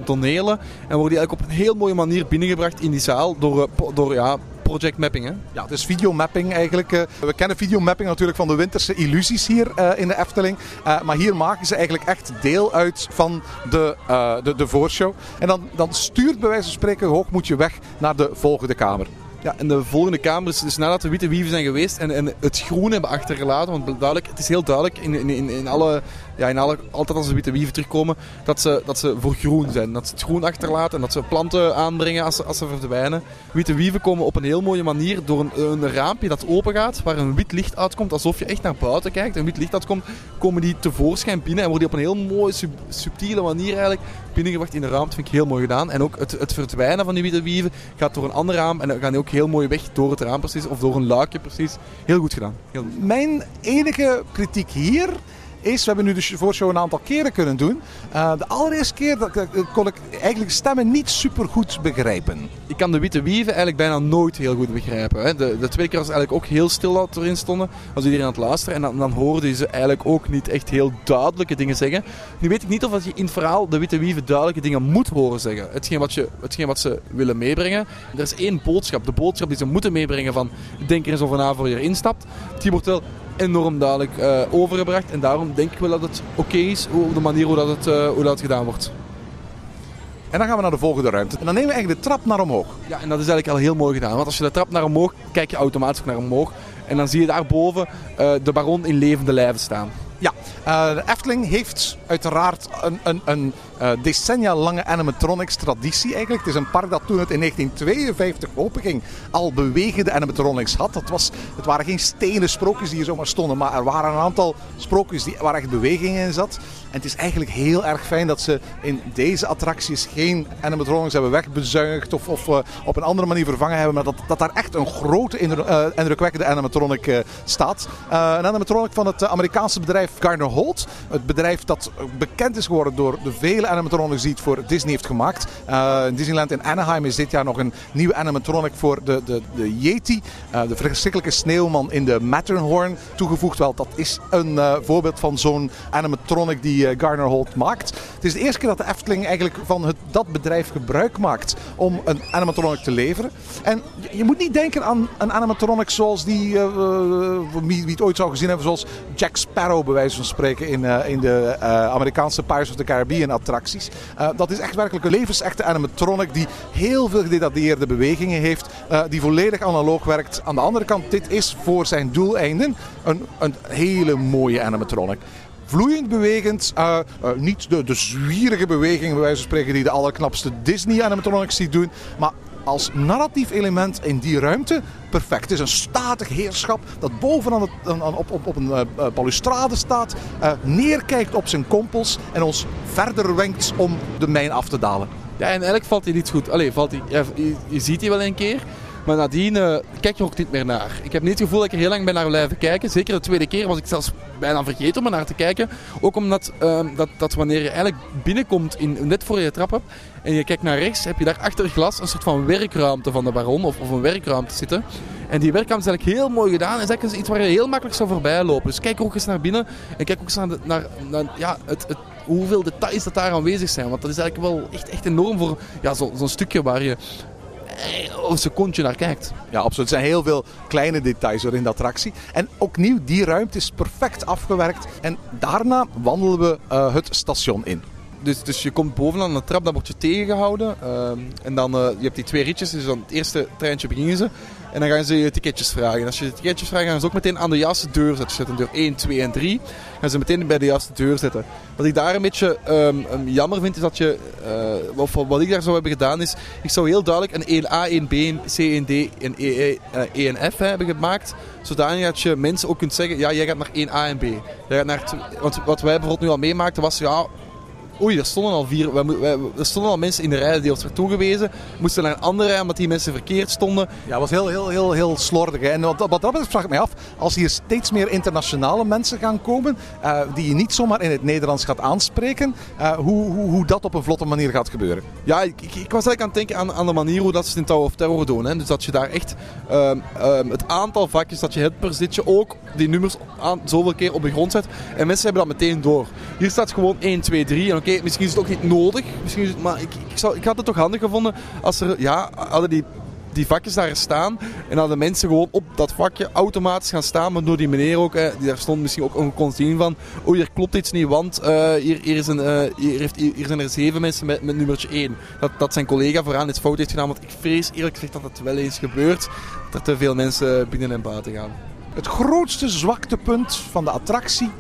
tonelen. En worden die eigenlijk op een heel mooie manier binnengebracht in die zaal door, door ja, project mapping. Hè? Ja, het is videomapping eigenlijk. eh. We kennen videomapping natuurlijk van de winterse illusies hier eh, in de Efteling. Eh, maar hier maken ze eigenlijk echt deel uit van de, eh, de, de voorshow. En dan, dan stuurt bij wijze van spreken Hoogmoed je weg naar de volgende kamer. Ja, en de volgende kamer is dus nadat de witte wieven zijn geweest en, en het groen hebben achtergelaten. Want duidelijk, het is heel duidelijk in, in, in, in alle, ja, in altijd als de witte wieven terugkomen, dat ze, dat ze voor groen zijn. Dat ze het groen achterlaten en dat ze planten aanbrengen als als ze verdwijnen. Witte wieven komen op een heel mooie manier door een, raampje dat open gaat, waar een wit licht uitkomt, alsof je echt naar buiten kijkt. Een wit licht uitkomt, komen die tevoorschijn binnen en worden die op een heel mooie, sub- subtiele manier eigenlijk binnengebracht in de ruimte. vind ik heel mooi gedaan. En ook het, het verdwijnen van die witte wieven gaat door een ander raam. En dan gaan die ook heel mooi weg door het raam precies. Of door een luikje precies. Heel goed gedaan. Mijn enige kritiek hier is, we hebben nu de voorshow een aantal keren kunnen doen. Uh, de allereerste keer dat, uh, kon ik eigenlijk stemmen niet super goed begrijpen. Ik kan de witte wieven eigenlijk bijna nooit heel goed begrijpen. Hè. De, de twee keer was eigenlijk ook heel stil dat erin stonden. Was iedereen aan het luisteren. En dan, dan hoorde ze eigenlijk ook niet echt heel duidelijke dingen zeggen. Nu weet ik niet of je in het verhaal de witte wieven duidelijke dingen moet horen zeggen. Hetgeen wat, je, hetgeen wat ze willen meebrengen. Er is één boodschap. De boodschap die ze moeten meebrengen van denk er eens over na voor je erin stapt. Enorm duidelijk uh, overgebracht. En daarom denk ik wel dat het oké is op de manier hoe dat, het, uh, hoe dat gedaan wordt. En dan gaan we naar de volgende ruimte. En dan nemen we eigenlijk de trap naar omhoog. Ja, en dat is eigenlijk al heel mooi gedaan. Want als je de trap naar omhoog, kijk je automatisch naar omhoog. En dan zie je daarboven uh, de baron in levende lijven staan. Ja, de Efteling heeft uiteraard een, een, een uh, decennia lange animatronics traditie eigenlijk. Het is een park dat toen het in 1952 openging al bewegende animatronics had. Het, was, het waren geen stenen sprookjes die hier zomaar stonden, maar er waren een aantal sprookjes die, waar echt beweging in zat. En het is eigenlijk heel erg fijn dat ze in deze attracties geen animatronics hebben wegbezuinigd of, of uh, op een andere manier vervangen hebben, maar dat, dat daar echt een grote indrukwekkende animatronic staat. een animatronic van het Amerikaanse bedrijf Garner Holt. Het bedrijf dat bekend is geworden door de vele animatronics die het voor Disney heeft gemaakt. Disneyland in Anaheim is dit jaar nog een nieuwe animatronic voor de, de, de Yeti. De verschrikkelijke sneeuwman in de Matterhorn toegevoegd. Wel, dat is een voorbeeld van zo'n animatronic die Garner Holt maakt. Het is de eerste keer dat de Efteling eigenlijk van het, dat bedrijf gebruik maakt om een animatronic te leveren. En je, moet niet denken aan een animatronic zoals die, wie, wie het ooit zou gezien hebben, zoals Jack Sparrow bij wijze van spreken in, in de Amerikaanse Pirates of the Caribbean attracties. Dat is echt werkelijk een levensechte animatronic die heel veel gedetailleerde bewegingen heeft, die volledig analoog werkt. Aan de andere kant, dit is voor zijn doeleinden een, een hele mooie animatronic vloeiend bewegend. Uh, uh, niet de, de zwierige bewegingen, bij wijze van spreken, die de allerknapste Disney-animatronics die doen. Maar als narratief element in die ruimte perfect. Het is een statig heerschap dat bovenaan het, aan, op, op, op een uh, balustrade staat, neerkijkt op zijn kompels en ons verder wenkt om de mijn af te dalen. Ja, en eigenlijk valt hij niet goed. Allee, valt hij, je, je ziet hij wel een keer. Maar nadien uh, kijk je ook niet meer naar. Ik heb niet het gevoel dat ik er heel lang ben naar blijven kijken. Zeker de tweede keer was ik zelfs bijna vergeten om naar te kijken. Ook omdat uh, dat, dat wanneer je eigenlijk binnenkomt, in, net voor je trap hebt, en je kijkt naar rechts, heb je daar achter glas een soort van werkruimte van de baron, of, of een werkruimte zitten. En die werkruimte is eigenlijk heel mooi gedaan. Is eigenlijk iets waar je heel makkelijk zou voorbij lopen. Dus kijk ook eens naar binnen en kijk ook eens naar, naar, ja, het, het hoeveel details dat daar aanwezig zijn. Want dat is eigenlijk wel echt, echt enorm voor ja, zo'n zo stukje waar je een secondje naar kijkt. Ja, absoluut. Er zijn heel veel kleine details in de attractie. En ook nieuw, die ruimte is perfect afgewerkt. En daarna wandelen we uh, het station in. Dus, dus je komt bovenaan de trap, dan word je tegengehouden. Uh, en dan, uh, je hebt die twee ritjes, dus aan het eerste treintje beginnen ze. En dan gaan ze je ticketjes vragen. En als je de ticketjes vraagt, gaan ze ook meteen aan de juiste deur zetten. Je zet een deur 1, 2 en 3. Gaan ze meteen bij de juiste deur zetten. Wat ik daar een beetje um, jammer vind, is dat je... Uh, wat, ik daar zou hebben gedaan, is... Ik zou heel duidelijk een 1A, 1B, een C, 1D en E, E en F hebben gemaakt. Zodanig dat je mensen ook kunt zeggen... Ja, jij gaat naar 1A en B. Jij gaat naar want wat wij bijvoorbeeld nu al meemaakten was... Ja, Oei, er stonden al vier. Wij, wij, er stonden al mensen in de rij die ons werd toegewezen. We moesten naar een andere rij omdat die mensen verkeerd stonden. Ja, het was heel, heel, heel, heel slordig. Hè. En wat, wat dat betreft vraag ik mij af, als hier steeds meer internationale mensen gaan komen, uh, die je niet zomaar in het Nederlands gaat aanspreken, uh, hoe, hoe, hoe dat op een vlotte manier gaat gebeuren. Ja, ik, ik, ik was eigenlijk aan het denken aan, aan de manier hoe dat ze het in Tower of Terror doen. Hè. Dus dat je daar echt um, um, het aantal vakjes dat je hebt per zitje ook die nummers aan, zoveel keer op de grond zet. En mensen hebben dat meteen door. Hier staat gewoon 1, 2, 3. En oké, okay, misschien is het ook niet nodig. Misschien is het, maar ik, ik, zou, ik had het toch handig gevonden als er, ja, hadden die, die vakjes daar staan. En hadden mensen gewoon op dat vakje automatisch gaan staan. Maar door die meneer ook, eh, die daar stond misschien ook kon zien van. Oh, hier klopt iets niet, want uh, hier, hier, is een, uh, hier, heeft, hier zijn er zeven mensen met, met nummertje 1. Dat, dat zijn collega vooraan iets fout heeft gedaan. Want ik vrees eerlijk gezegd dat het wel eens gebeurt. Dat er te veel mensen binnen en buiten gaan. Het grootste zwaktepunt van de attractie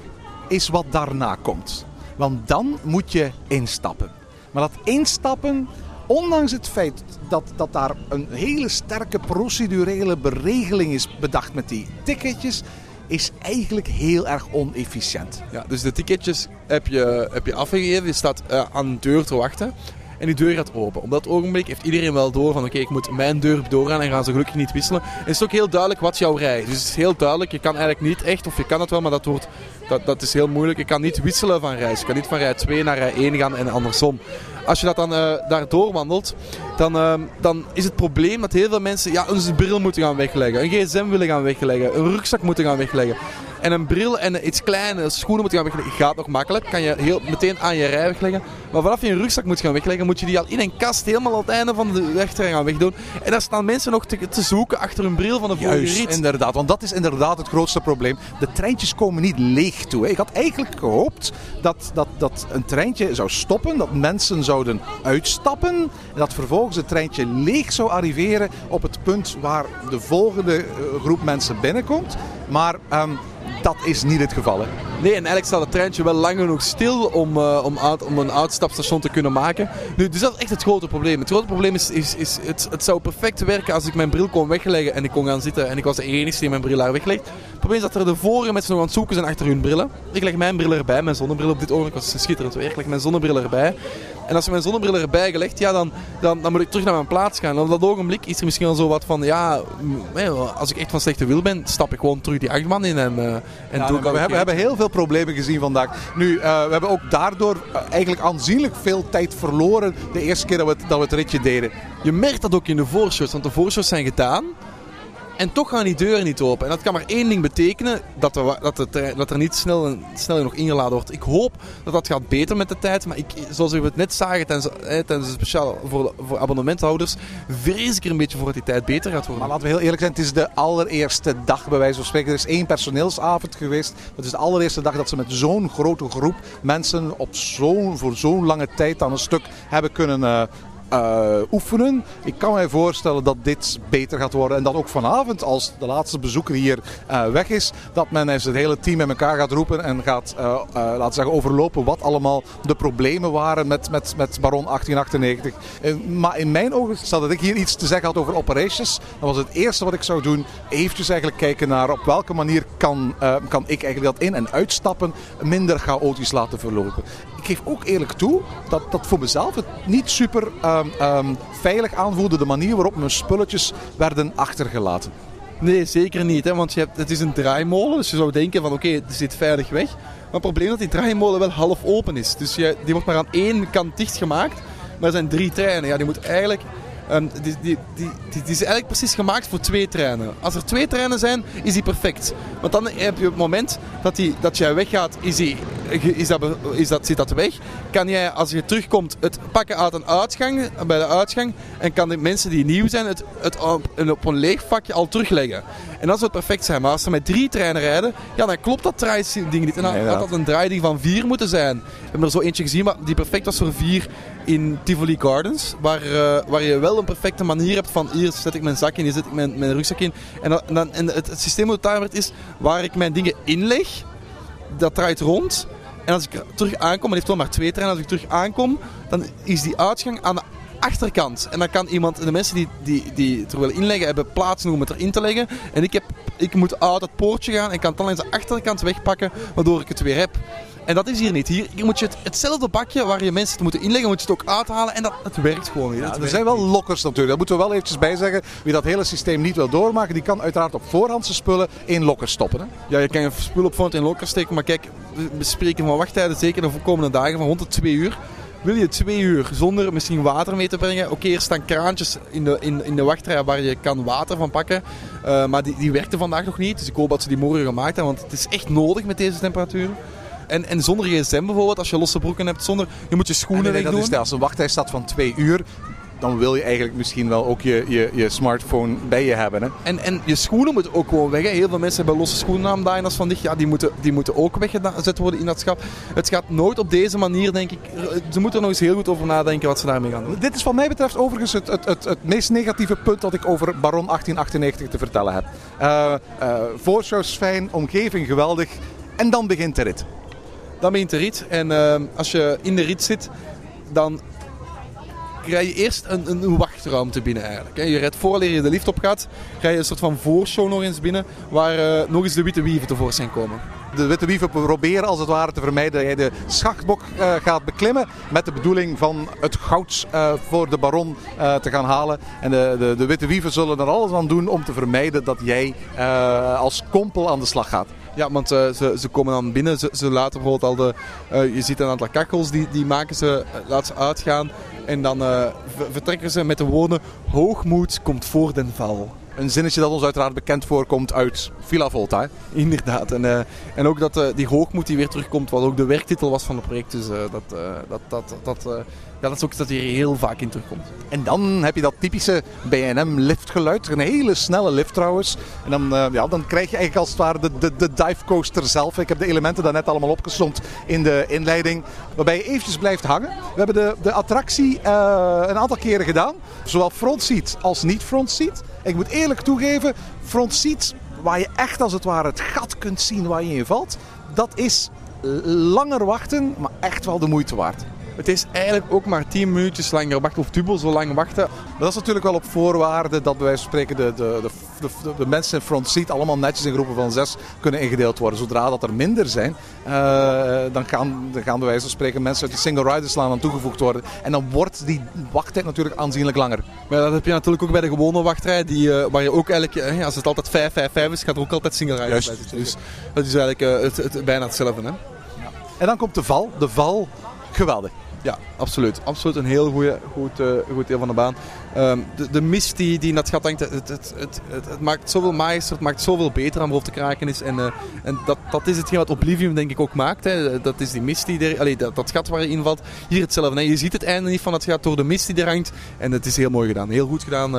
is wat daarna komt. Want dan moet je instappen. Maar dat instappen, ondanks het feit dat, dat daar een hele sterke procedurele beregeling is bedacht met die ticketjes, is eigenlijk heel erg onefficiënt. Ja, dus de ticketjes heb je, heb je afgegeven. Je staat eh, aan de deur te wachten. En die deur gaat open. Op dat ogenblik heeft iedereen wel door van oké, ik moet mijn deur doorgaan en gaan ze gelukkig niet wisselen. En het is ook heel duidelijk wat jouw rij is. Dus het is heel duidelijk, je kan eigenlijk niet echt, of je kan het wel, maar dat, wordt, dat, dat is heel moeilijk. Je kan niet wisselen van reis. Je kan niet van rij 2 naar rij 1 gaan en andersom. Als je dat dan uh, daar doorwandelt, dan, uh, dan is het probleem dat heel veel mensen ja, een bril moeten gaan wegleggen, een gsm willen gaan wegleggen, een rugzak moeten gaan wegleggen. En een bril en iets kleine schoenen moet gaan wegleggen. Gaat nog makkelijk. Kan je heel meteen aan je rij wegleggen. Maar vanaf je een rugzak moet gaan wegleggen, moet je die al in een kast helemaal aan het einde van de weg gaan wegdoen. En daar staan mensen nog te, te zoeken achter een bril van de vorige Juist, rit. inderdaad. Want dat is inderdaad het grootste probleem. De treintjes komen niet leeg toe. Hè. Ik had eigenlijk gehoopt dat, dat, dat een treintje zou stoppen, dat mensen zouden uitstappen. En dat vervolgens het treintje leeg zou arriveren op het punt waar de volgende eh, groep mensen binnenkomt. Maar um, dat is niet het geval. Hè? Nee, en eigenlijk staat het treintje wel lang genoeg stil om, uh, om, uit, om een uitstapstation te kunnen maken. Nu, dus dat is echt het grote probleem. Het grote probleem is, is, is het, het zou perfect werken als ik mijn bril kon wegleggen en ik kon gaan zitten en ik was de enige die mijn bril daar weglegt. Het probleem is dat er de vorige mensen nog aan het zoeken zijn achter hun brillen. Ik leg mijn bril erbij, mijn zonnebril op dit ogenblik was schitterend weer. Ik leg mijn zonnebril erbij. En als je mijn zonnebril erbij gelegd, ja, dan, dan, dan moet ik terug naar mijn plaats gaan. En op dat ogenblik is er misschien al zo wat van, ja, als ik echt van slechte wil ben, stap ik gewoon terug die achtbaan in en, uh, en ja, doe we, we, hebben, we hebben heel veel problemen gezien vandaag. Nu, uh, we hebben ook daardoor uh, eigenlijk aanzienlijk veel tijd verloren de eerste keer dat we het, dat we het ritje deden. Je merkt dat ook in de voorshows, want de voorshows zijn gedaan. En toch gaan die deuren niet open. En dat kan maar één ding betekenen: dat er, dat het, dat er niet snel, snel nog ingeladen wordt. Ik hoop dat dat gaat beter met de tijd. Maar ik, zoals we het net zagen tijdens, tijdens speciaal voor, voor abonnementhouders, vrees ik er een beetje voor dat die tijd beter gaat worden. Maar laten we heel eerlijk zijn: het is de allereerste dag, bij wijze van spreken. Er is één personeelsavond geweest. Het is de allereerste dag dat ze met zo'n grote groep mensen op zo'n, voor zo'n lange tijd aan een stuk hebben kunnen. Uh, uh, oefenen. Ik kan mij voorstellen dat dit beter gaat worden. En dat ook vanavond, als de laatste bezoeker hier uh, weg is, dat men eens het hele team met elkaar gaat roepen en gaat, uh, laten zeggen, overlopen wat allemaal de problemen waren met, met, met Baron 1898. maar in mijn ogen, stel dat ik hier iets te zeggen had over operations, dan was het eerste wat ik zou doen, eventjes eigenlijk kijken naar op welke manier kan, kan ik eigenlijk dat in- en uitstappen minder chaotisch laten verlopen. Ik geef ook eerlijk toe dat, dat voor mezelf het niet super um, um, veilig aanvoelde de manier waarop mijn spulletjes werden achtergelaten. Nee, zeker niet. Hè? Want je hebt, het is een draaimolen, dus je zou denken van oké, het zit veilig weg. Maar het probleem is dat die draaimolen wel half open is. Dus je, die wordt maar aan één kant dichtgemaakt. Maar er zijn drie treinen. Ja, die moet eigenlijk... Um, die, die, die, die, is eigenlijk precies gemaakt voor twee treinen. Als er twee treinen zijn, is die perfect. Want dan heb je het moment dat, die, dat jij weggaat, is, die, is, dat, is dat, zit dat weg. Kan jij, als je terugkomt, het pakken uit een uitgang, bij de uitgang. En kan de mensen die nieuw zijn, het, het op, op een leeg vakje al terugleggen. En dat zou het perfect zijn. Maar als ze met drie treinen rijden, ja, dan klopt dat draaiding niet. En dan had dat een draaiding van vier moeten zijn. We hebben er zo eentje gezien die perfect was voor vier in Tivoli Gardens. Waar, uh, waar je wel een perfecte manier hebt van hier zet ik mijn zak in, hier zet ik mijn, mijn rugzak in. En, dan, en, het, het systeem het daar is waar ik mijn dingen inleg, dat draait rond. En als ik terug aankom, en heeft wel maar twee treinen, als ik terug aankom, dan is die uitgang aan de achterkant. En dan kan iemand, de mensen die, die, die het er willen inleggen, hebben plaats om het erin te leggen. En ik, heb, ik moet uit het poortje gaan en kan het dan de achterkant wegpakken, waardoor ik het weer heb. En dat is hier niet. Hier, moet je het, hetzelfde bakje waar je mensen het moeten inleggen, moet je het ook uithalen. En dat, het werkt gewoon. Ja, er zijn wel lokkers natuurlijk. Dat moeten we wel eventjes bij zeggen. Wie dat hele systeem niet wil doormaken, die kan uiteraard op voorhandse spullen in lokkers stoppen. Hè? Ja, je kan je spullen op voorhand in lokkers steken. Maar kijk, we spreken van wachttijden zeker de komende dagen van rond de twee uur. Wil je twee uur zonder misschien water mee te brengen? Oké, okay, er staan kraantjes in de, in, in de wachtrij waar je kan water van pakken. Uh, maar die, die werkten vandaag nog niet. Dus ik hoop dat ze die morgen gemaakt hebben. Want het is echt nodig met deze temperaturen. En, en zonder gsm bijvoorbeeld, als je losse broeken hebt, zonder, je moet je schoenen nee, weg doen. Is, als een wachttijd staat van twee uur, dan wil je eigenlijk misschien wel ook je, je, je smartphone bij je hebben. Hè? En, en je schoenen moeten ook gewoon weg. Hè. Heel veel mensen hebben losse schoenen aan Dynas van dicht. Ja, die moeten, die moeten ook weggezet worden in dat schap. Het gaat nooit op deze manier, denk ik. Ze moeten er nog eens heel goed over nadenken wat ze daarmee gaan doen. Dit is wat mij betreft overigens het, het, het, het meest negatieve punt dat ik over Baron 1898 te vertellen heb. Uh, uh, voorshows fijn, omgeving geweldig. En dan begint de rit. Dan begint de rit. En uh, als je in de rit zit, dan rij je eerst een, een, wachtruimte binnen eigenlijk. Je rijdt voor je de lift op gaat, rij je een soort van voorshow nog eens binnen, waar eh, nog eens de witte wieven tevoorschijn komen. De witte wieven proberen als het ware te vermijden dat jij de schachtbok eh, gaat beklimmen. Met de bedoeling van het goud eh, voor de baron eh, te gaan halen. En de, de, de witte wieven zullen er alles aan doen om te vermijden dat jij eh, als kompel aan de slag gaat. Ja, want eh, ze, ze komen dan binnen, ze, ze laten bijvoorbeeld al de... eh, je ziet een aantal kachels, die, die maken ze, eh, laten ze uitgaan. En dan vertrekken ze met de woorden, hoogmoed komt voor den val. Een zinnetje dat ons uiteraard bekend voorkomt uit Villa Volta. Inderdaad. En, eh, en ook dat eh, die hoogmoed die weer terugkomt, wat ook de werktitel was van het project. Dus eh, dat, dat, dat, dat, ja, dat is ook iets dat hier heel vaak in terugkomt. En dan heb je dat typische B&M liftgeluid. Een hele snelle lift trouwens. En dan, ja, dan krijg je eigenlijk als het ware de, de, de dive coaster zelf. Ik heb de elementen daarnet allemaal opgezond in de inleiding. Waarbij je eventjes blijft hangen. We hebben de, de attractie een aantal keren gedaan. Zowel front seat als niet front seat. Ik moet eerlijk toegeven, front seat waar je echt als het ware het gat kunt zien waar je in valt. Dat is langer wachten, maar echt wel de moeite waard. Het is eigenlijk ook maar 10 minuutjes langer wachten, of dubbel zo lang wachten. Dat is natuurlijk wel op voorwaarde dat bij wijze van spreken de, de, de, de, de mensen in front seat allemaal netjes in groepen van zes kunnen ingedeeld worden. Zodra dat er minder zijn, eh, dan, gaan, dan gaan bij wijze van spreken mensen uit die single riderslaan aan toegevoegd worden. En dan wordt die wachttijd natuurlijk aanzienlijk langer. Maar dat heb je natuurlijk ook bij de gewone wachtrij, die, eh, waar je ook eigenlijk, eh, als het altijd 5-5-5 is, gaat er ook altijd single riders Juist, bij. Dus dat is eigenlijk het, het, bijna hetzelfde. Hè? En dan komt de val. De val, geweldig. Ja, absoluut. Absoluut een heel goeie, goed, eh, goed deel van de baan. Ehm, de, de mist die, die in dat gat hangt, het, het, het, het, maakt zoveel magisch, het maakt zoveel beter aan boven te kraken is. En, eh, en dat, dat is hetgeen wat Oblivion denk ik ook maakt. Hè. Dat is die mist die er, dat, dat gat waar je in valt. Hier hetzelfde. Je ziet het einde niet van het gat door de mist die er hangt. En het is heel mooi gedaan. Heel goed gedaan,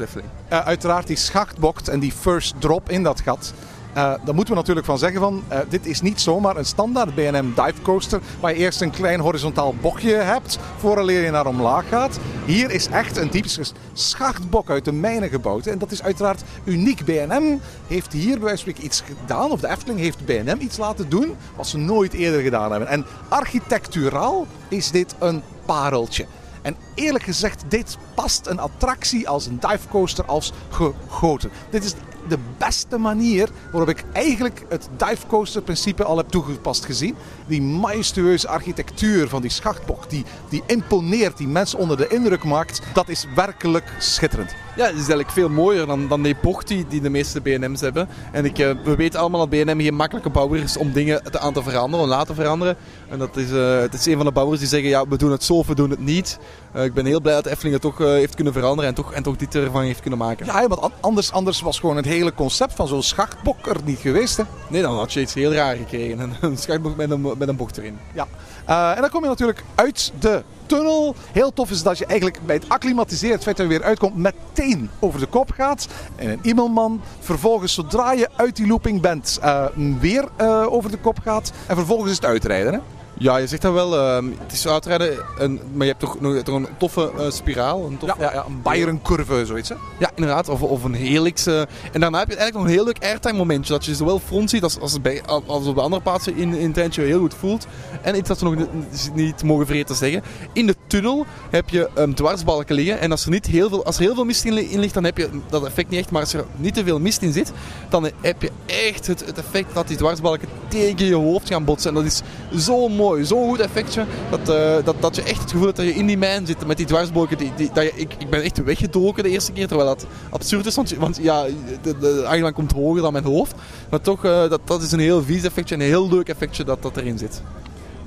Efteling. Eh, uiteraard die schachtbokt en die first drop in dat gat. Eh daar moeten we natuurlijk van zeggen van, eh, dit is niet zomaar een standaard B&M dive coaster waar je eerst een klein horizontaal bochtje hebt vooraleer je naar omlaag gaat. Hier is echt een typische schachtbok uit de mijnen gebouwd. En dat is uiteraard uniek. B&M heeft hier bij wijze van iets gedaan, of de Efteling heeft B&M iets laten doen wat ze nooit eerder gedaan hebben. En architecturaal is dit een pareltje. En eerlijk gezegd, dit past een attractie als een divecoaster als gegoten. Dit is de beste manier waarop ik eigenlijk het divecoaster principe al heb toegepast gezien. Die majestueuze architectuur van die schachtbok, die, die imponeert, die mensen onder de indruk maakt, dat is werkelijk schitterend. Ja, het is eigenlijk veel mooier dan, dan die bocht die, die de meeste BNM's hebben. En ik, eh, we weten allemaal dat BNM geen makkelijke bouwer is om dingen te, aan te veranderen, om laten veranderen. En dat is, eh, het is een van de bouwers die zeggen, ja, we doen het zo of we doen het niet. Eh, ik ben heel blij dat Efteling het toch heeft kunnen veranderen en toch, en toch dit ervan heeft kunnen maken. Ja, want an- anders, anders was gewoon het hele concept van zo'n schachtbok er niet geweest. Hè? Nee, dan had je iets heel raar gekregen. Een, schachtboek met een, met een bocht erin. Ja. Eh, en dan kom je natuurlijk uit de tunnel. Heel tof is dat je eigenlijk bij het acclimatiseren, het feit dat je weer uitkomt, meteen over de kop gaat. En een Immelman. Vervolgens, zodra je uit die looping bent, eh, weer eh, over de kop gaat. En vervolgens is het uitrijden. Hè? Ja, je zegt dat wel. ehm, het is uitrijden, en, maar je hebt toch nog toch een toffe eh, spiraal. Een toffe, ja, ja, een Bayern-curve, zoiets. Hè? Ja, inderdaad. Of, of een helix. eh. en daarna heb je eigenlijk nog een heel leuk airtime momentje. Dat je zowel front ziet als, als, bij, als op de andere plaatsen in, in het heel goed voelt. En iets dat we nog niet, niet mogen vergeten te zeggen. In de tunnel heb je um, dwarsbalken liggen. En als er, niet heel veel, als er heel veel mist in ligt, dan heb je dat effect niet echt. Maar als er niet te veel mist in zit, dan heb je echt het, het effect dat die dwarsbalken tegen je hoofd gaan botsen. En dat is zo mooi, zo'n goed effectje. Dat, eh, dat, dat je echt het gevoel hebt dat je in die mijn zit met die dwarsbalken. Die, die, dat je, ik, ik ben echt weggedoken de eerste keer, terwijl dat absurd is. Want, want ja, de, de komt hoger dan mijn hoofd. Maar toch, eh, dat, dat is een heel vies effectje en een heel leuk effectje dat, dat erin zit.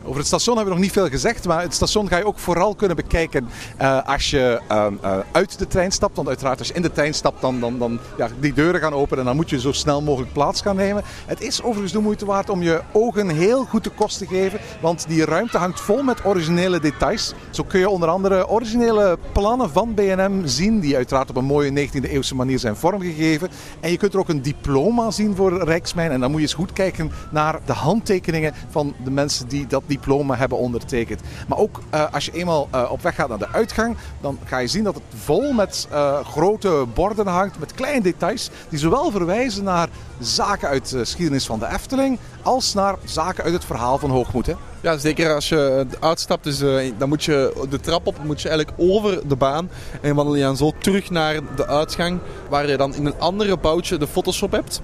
Over het station hebben we nog niet veel gezegd, maar het station ga je ook vooral kunnen bekijken eh, als je ehm, eh, uit de trein stapt. Want uiteraard als je in de trein stapt, dan, dan, dan ja, die deuren gaan open en dan moet je zo snel mogelijk plaats gaan nemen. Het is overigens de moeite waard om je ogen heel goed te kost te geven, want die ruimte hangt vol met originele details. Zo kun je onder andere originele plannen van B&M zien, die uiteraard op een mooie 19e eeuwse manier zijn vormgegeven. En je kunt er ook een diploma zien voor Rijksmijn en dan moet je eens goed kijken naar de handtekeningen van de mensen die dat diploma hebben ondertekend. Maar ook eh, als je eenmaal eh, op weg gaat naar de uitgang, dan ga je zien dat het vol met eh, grote borden hangt, met kleine details, die zowel verwijzen naar zaken uit de geschiedenis van de Efteling, als naar zaken uit het verhaal van Hoogmoed. Ja, zeker als je uitstapt, dus, dan moet je de trap op, moet je eigenlijk over de baan. En wandel je dan zo terug naar de uitgang, waar je dan in een andere boutje de Photoshop hebt.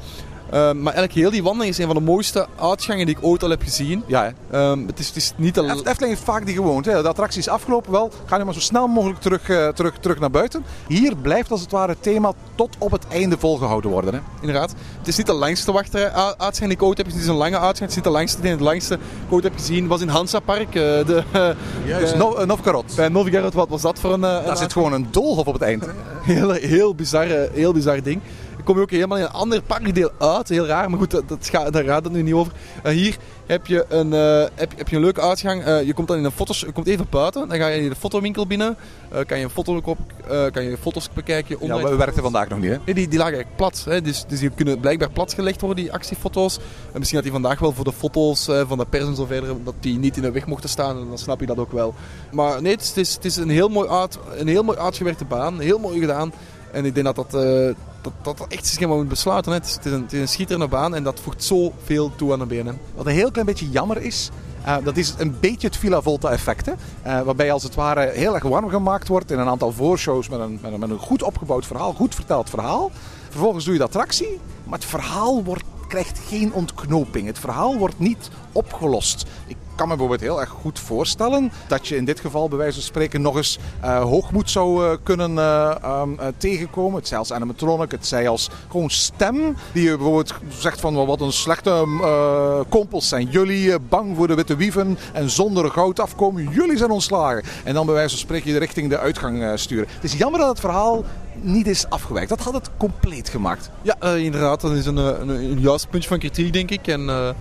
Eh, maar eigenlijk heel die wandeling is een van de mooiste uitgangen die ik ooit al heb gezien. Ja. Ehm, het, is, het is niet De. Efteling heeft vaak die gewoonte. hè. De attractie is afgelopen, wel, ga nu maar zo snel mogelijk terug, eh, terug, terug naar buiten. Hier blijft als het ware het thema tot op het einde volgehouden worden. Hè. Inderdaad. Het is niet de langste wachtrij u- uitgang die ik ooit heb gezien. Het is een lange uitgang. Het is niet de langste. Nee, de langste die ik ooit heb gezien was in Hansa Park. eh, de, Juist, de- no, uh, Novgorod. bij Novgorod, wat was dat voor een... Daar zit gewoon een doolhof op het eind. Heel, heel, bizar, heel bizar ding. Dan kom je ook helemaal in een ander parkdeel uit. Heel raar, maar goed, dat, daar gaat het nu niet over. Eh, hier heb je, een, eh, heb, heb je een leuke uitgang. Eh, je komt dan in een foto's, je komt even buiten. Dan ga je in de fotowinkel binnen. Kan je een foto op, kan je foto's bekijken. Ja, we werkten vandaag nog niet. Hè. Nee, die, die lagen eigenlijk plat. Hè. Dus, dus die kunnen blijkbaar platgelegd worden, die actiefoto's. En misschien dat die vandaag wel voor de foto's van de pers en zo verder, dat die niet in de weg mochten staan. En dan snap je dat ook wel. Maar nee, het is, het is, het is een, heel mooi uit, een heel mooi uitgewerkte baan. Heel mooi gedaan. En ik denk dat dat, dat, dat, echt is geen moet besluiten. Het, is, het, is een, een schitterende baan en dat voegt zoveel toe aan de BNM. Wat een heel klein beetje jammer is, eh, dat is een beetje het Villa Volta effect. Hè? Eh, waarbij als het ware heel erg warm gemaakt wordt in een aantal voorshows met een, met een, goed opgebouwd verhaal, goed verteld verhaal. Vervolgens doe je de attractie, maar het verhaal wordt, krijgt geen ontknoping. Het verhaal wordt niet opgelost. Kan me bijvoorbeeld heel erg goed voorstellen dat je in dit geval bij wijze van spreken nog eens eh, hoogmoed zou eh, kunnen eh, ehm, eh, tegenkomen. Het zij als animatronic, het zij als gewoon stem die je bijvoorbeeld zegt van "Wel, wat een slechte kompels zijn jullie, bang voor de witte wieven en zonder goud afkomen, jullie zijn ontslagen. En dan bij wijze van spreken je richting de uitgang sturen. Het is jammer dat het verhaal niet is afgewerkt. Dat had het compleet gemaakt. Ja, inderdaad. Dat is een, een, een juist puntje van kritiek, denk ik. En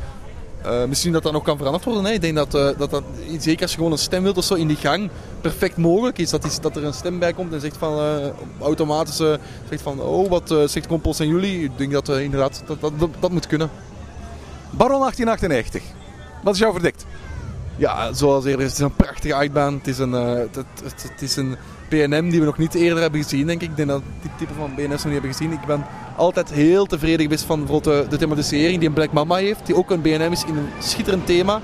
eh, misschien dat dat nog kan veranderd worden. Ik denk dat, eh, dat zeker als je gewoon een stem wilt of zo in die gang, perfect mogelijk is. Dat, is, dat er een stem bij komt en zegt van, eh, automatisch zegt van, oh, wat zegt Kompels en jullie? Ik denk dat inderdaad, dat, dat, dat, dat moet kunnen. Baron 1898. Wat is jouw verdict? Ja, zoals eerder, het is een prachtige achtbaan. Het is een, eh, het, het, is een PNM die we nog niet eerder hebben gezien, denk ik. Ik denk dat dit type van BNS nog niet hebben gezien. Ik ben altijd heel tevreden geweest van bijvoorbeeld de, de thematisering die een Black Mama heeft. Die ook een BNM is in een schitterend thema.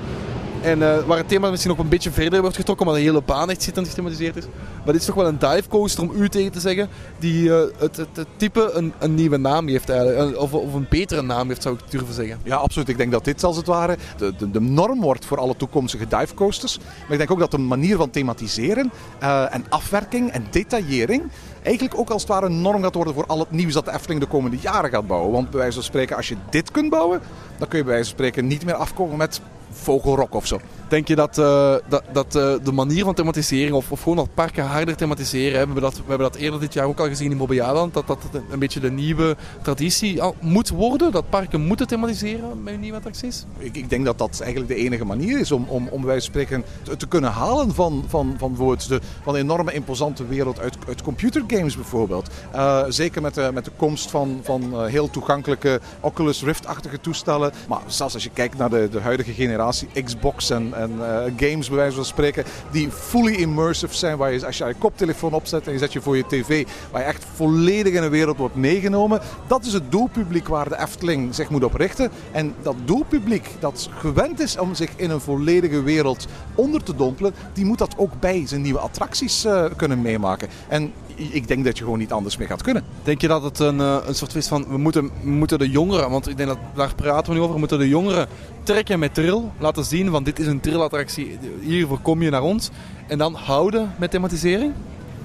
En eh, waar het thema misschien nog een beetje verder wordt getrokken, omdat de hele baan echt schitterend gethematiseerd is. Maar dit is toch wel een dive coaster, om u tegen te zeggen, die eh, het, het, het type een, een nieuwe naam heeft eigenlijk. Of, of een betere naam heeft, zou ik durven zeggen. Ja, absoluut. Ik denk dat dit als het ware de, de, norm wordt voor alle toekomstige divecoasters. Maar ik denk ook dat de manier van thematiseren eh, en afwerking en detaillering eigenlijk ook als het ware een norm gaat worden voor al het nieuws dat de Efteling de komende jaren gaat bouwen. Want bij wijze van spreken, als je dit kunt bouwen, dan kun je bij wijze van spreken niet meer afkomen met vogelrok of zo. Denk je dat, eh, dat, dat eh, de manier van thematiseren, of, of gewoon dat parken harder thematiseren, hè, we, hebben dat, we hebben dat eerder dit jaar ook al gezien in Mobialand, dat dat een- beetje de nieuwe traditie moet worden, dat parken moeten thematiseren met nieuwe attracties? Ik, ik denk dat dat eigenlijk de enige manier is om, om, om van spreken te, kunnen halen van, van, van, de, van enorme imposante wereld uit, uit computergames bijvoorbeeld. Eh, zeker met de, met de komst van, van heel toegankelijke Oculus Rift-achtige toestellen. Maar zelfs als je kijkt naar de, de huidige generatie Xbox en, en eh, games bij wijze van spreken, die fully immersive zijn, waar je als je je koptelefoon opzet en je zet je voor je tv, waar je echt volledig in een wereld wordt meegenomen. Dat is het doelpubliek waar de Efteling zich moet op richten. En dat doelpubliek dat gewend is om zich in een volledige wereld onder te dompelen, die moet dat ook bij zijn nieuwe attracties eh, kunnen meemaken. En ik denk dat je gewoon niet anders meer gaat kunnen. Denk je dat het een, eh, een soort is van, we moeten, moeten de jongeren, want ik denk dat daar praten we nu over, moeten de jongeren trekken met trill, laten zien van dit is een trillattractie, hiervoor kom je naar ons. En dan houden met thematisering?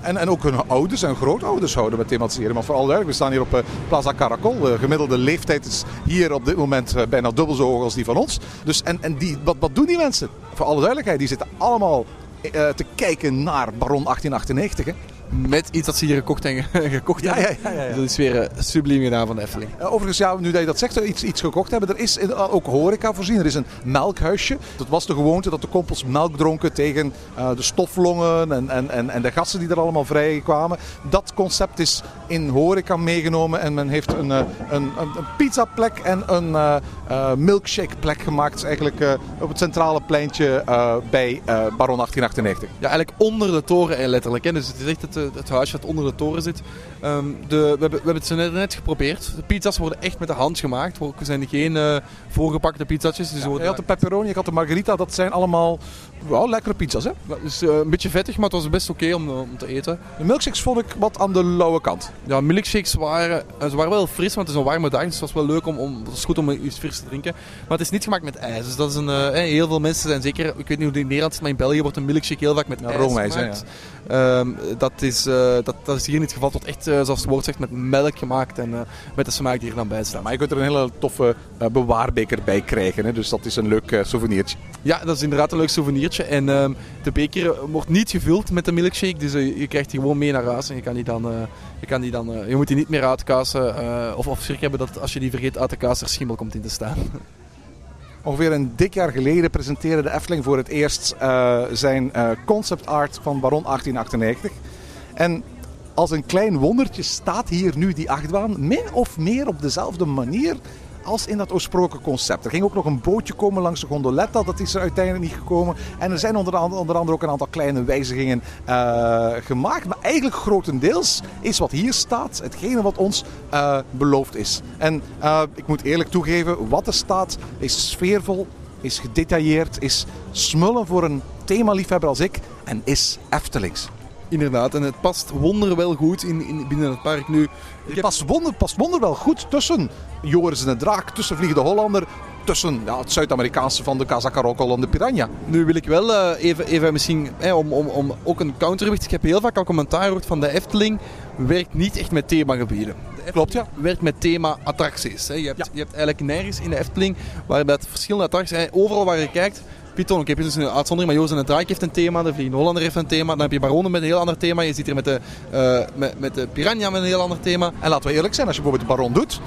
En, en ook hun ouders en grootouders houden met thematiseren. Maar vooral duidelijk, we staan hier op eh, Plaza Caracol. De gemiddelde leeftijd is hier op dit moment eh, bijna dubbel zo hoog als die van ons. Dus, en en die, wat, wat doen die mensen? Voor alle duidelijkheid, die zitten allemaal eh, te kijken naar Baron 1898. Hè? Met iets dat ze hier gekocht, en, gekocht Ja, hebben. ja, ja, ja. Dat is weer eh, subliem gedaan van de Efteling. Eh, Overigens, ja, nu dat je dat zegt, iets, iets gekocht hebben. Er is eh, ook horeca voorzien. Er is een melkhuisje. Dat was de gewoonte dat de kompels melk dronken tegen de stoflongen en, en, en, en de gassen die er allemaal vrij kwamen. Dat concept is in horeca meegenomen en men heeft een, een, een, een pizzaplek en een milkshake plek gemaakt. Eigenlijk op het centrale pleintje bij Baron 1898. Ja, eigenlijk onder de toren letterlijk. Hè. Dus het is echt het, het, het huisje dat onder de toren zit. Ehm, de, we, hebben, we hebben het zo net, net geprobeerd. De pizza's worden echt met de hand gemaakt. Er zijn geen eh, voorgepakte pizzatjes. Dus Je had de pepperoni, ik had de margarita. Dat zijn allemaal wel lekkere pizza's. Hè? Ja, dus, eh, een beetje vettig, maar het was best oké om, om te eten. De milkshakes vond ik wat aan de lauwe kant. Ja, milkshakes waren, eh, ze waren wel fris, want het is een warme dag. Dus het was wel leuk om, om het is goed om iets fris te drinken. Maar het is niet gemaakt met ijs. Dus dat is een, eh, heel veel mensen zijn zeker, ik weet niet hoe het in Nederland is, maar in België wordt een milkshake heel vaak met Ja, ijs roomijs, gemaakt. Ehm, dat, is, eh, dat, dat is hier in het geval tot echt, eh, zoals het woord zegt, met melk gemaakt en eh, met de smaak die er dan bij staat. Maar je kunt er een hele toffe eh, bewaarbeker bij krijgen. Hè? Dus dat is een leuk eh, souvenirtje. Ja, dat is inderdaad een leuk En ehm, de beker eh, wordt niet gevuld met de milkshake, dus eh, je krijgt die gewoon mee naar huis. En je, kan die dan, eh, je, kan die dan, je moet die niet meer uitkassen of, of schrik hebben dat als je die vergeet uit de kaas er schimmel komt in te staan. Ongeveer een dik jaar geleden presenteerde de Efteling voor het eerst zijn eh, concept art van Baron 1898. En als een klein wondertje staat hier nu die achtbaan min of meer op dezelfde manier als in dat oorspronkelijke concept. Er ging ook nog een bootje komen langs de gondoletta, dat is er uiteindelijk niet gekomen. En er zijn onder andere, onder andere ook een aantal kleine wijzigingen eh, gemaakt. Maar eigenlijk grotendeels is wat hier staat hetgene wat ons eh, beloofd is. En eh, ik moet eerlijk toegeven, wat er staat is sfeervol, is gedetailleerd, is smullen voor een themaliefhebber als ik en is Eftelings. Inderdaad, en het past wonderwel goed in, in, binnen het park nu. Het past wonder, past wonderwel goed tussen Joris en de Draak, tussen Vliegende Hollander, tussen ja, het Zuid-Amerikaanse van de Casacarocol en de Piranha. Nu wil ik wel eh, even, even misschien, hè, om, om, om ook een counterwicht. Ik heb heel vaak al commentaar gehoord van de Efteling werkt niet echt met themagebieden. Klopt, ja. werkt met thema attracties. Hè. Je, hebt, Ja. je hebt eigenlijk nergens in de Efteling waarbij het verschillende attracties Overal waar je kijkt, Python, oké, Python is een uitzondering, maar Joos en de Draak heeft een thema, de Vliegende Hollander heeft een thema, dan heb je Baronnen met een heel ander thema, je ziet hier met de, eh, met, met de Piranha met een heel ander thema. En laten we eerlijk zijn, als je bijvoorbeeld de Baron doet,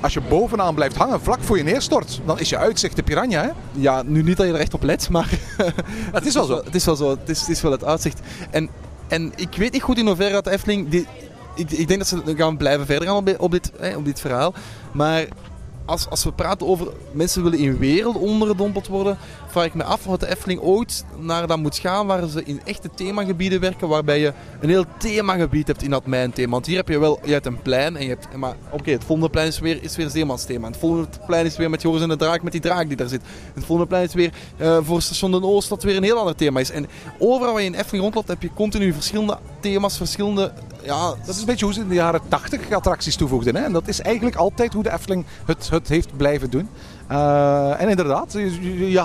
als je bovenaan blijft hangen vlak voor je neerstort, dan is je uitzicht de Piranha. Hè? Ja, nu niet dat je er echt op let, maar Het is wel zo. Het is wel zo. Het is, het is wel het uitzicht. En, en ik weet niet goed in hoeverre dat de Efteling... Die, ik, ik denk dat ze gaan blijven verder gaan op, dit- op, dit, hè, op dit verhaal. Maar als, als we praten over mensen willen in wereld ondergedompeld worden, vraag ik me af of de Efteling ooit naar dat moet gaan waar ze in echte themagebieden werken, waarbij je een heel themagebied hebt in dat mijnthema. Want hier heb je wel je hebt een plein, en je hebt, maar oké, het volgende plein is weer, is weer Zeemansthema. Het volgende plein is weer met Joris en de Draak, met die draak die daar zit. Het volgende plein is weer eh, voor Station Den Oost, dat weer een heel ander thema is. En overal waar je in Efteling rondloopt, heb je continu verschillende thema's, verschillende... Ja, Dat is een beetje hoe ze in de jaren 80 attracties toevoegden. Hè? En dat is eigenlijk altijd hoe de Efteling het, het heeft blijven doen. Eh, en inderdaad,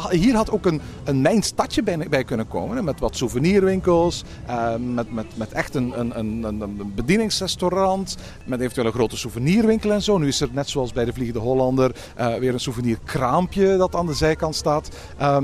hier had ook een, een mijn stadje bij, kunnen komen. Met wat souvenirwinkels, eh, met, met, met echt een, een, een, een- bedieningsrestaurant, met eventueel een grote souvenirwinkel en zo. Nu is er net zoals bij de Vliegende Hollander eh, weer een souvenirkraampje dat aan de zijkant staat.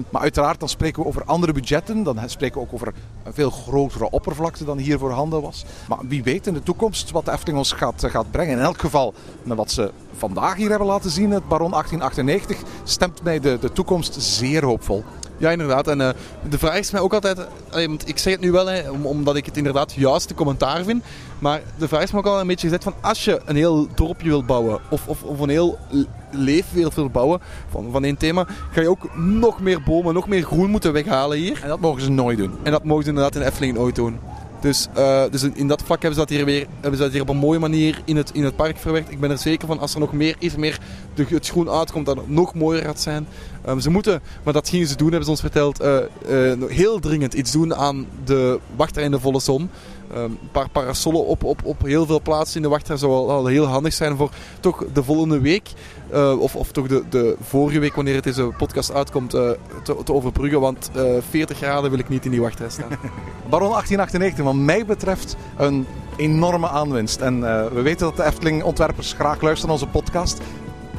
Maar uiteraard, dan spreken we over andere budgetten. Dan spreken we ook over een veel grotere oppervlakte dan hier voorhanden was. Maar wie weet in de toekomst wat de Efteling ons gaat, gaat brengen. In elk geval, met wat ze vandaag hier hebben laten zien, het Baron 1898, stemt mij de, de toekomst zeer hoopvol. Ja, inderdaad. En eh, de vraag is mij ook altijd, want ik zeg het nu wel, hè, om- omdat ik het inderdaad juiste commentaar vind. Maar de vraag is me ook al een beetje gezet van als je een heel dorpje wilt bouwen of, of, of een heel leefwereld wilt bouwen van, van één thema, ga je ook nog meer bomen, nog meer groen moeten weghalen hier. En dat mogen ze nooit doen. En dat mogen ze inderdaad in Efteling ooit doen. Dus, eh, dus in dat vlak hebben ze dat hier weer hebben ze dat hier op een mooie manier in het, in het park verwerkt. Ik ben er zeker van als er nog meer, even meer het schoen uitkomt, dat het nog mooier gaat zijn. Ehm, ze moeten, maar dat gingen ze doen, hebben ze ons verteld, eh, eh, heel dringend iets doen aan de wachtrij in de volle zon. Ehm, een paar parasollen op, op, op heel veel plaatsen in de wachtrij zou al, al heel handig zijn voor toch de volgende week. eh, of, of toch de, de vorige week, wanneer het deze podcast uitkomt, eh, te, te overbruggen. Want eh 40 graden wil ik niet in die wachtrij staan. Baron 1898, wat mij betreft, een enorme aanwinst. En we weten dat de Efteling-ontwerpers graag luisteren naar onze podcast.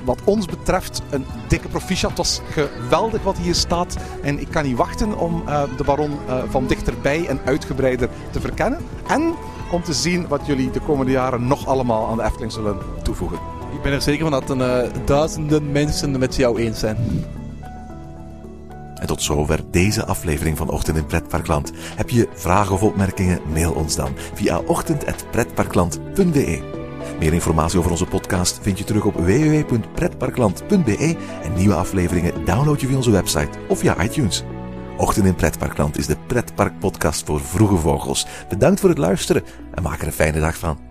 Wat ons betreft, een dikke proficiat. Het was geweldig wat hier staat. En ik kan niet wachten om eh, de Baron eh, van dichterbij en uitgebreider te verkennen. En om te zien wat jullie de komende jaren nog allemaal aan de Efteling zullen toevoegen. Ik ben er zeker van dat een, eh, duizenden mensen met jou eens zijn. En tot zover deze aflevering van Ochtend in Pretparkland. Heb je vragen of opmerkingen? Mail ons dan via ochtend.pretparkland.be. Meer informatie over onze podcast vind je terug op www.pretparkland.be en nieuwe afleveringen download je via onze website of via iTunes. Ochtend in Pretparkland is de pretparkpodcast voor vroege vogels. Bedankt voor het luisteren en maak er een fijne dag van.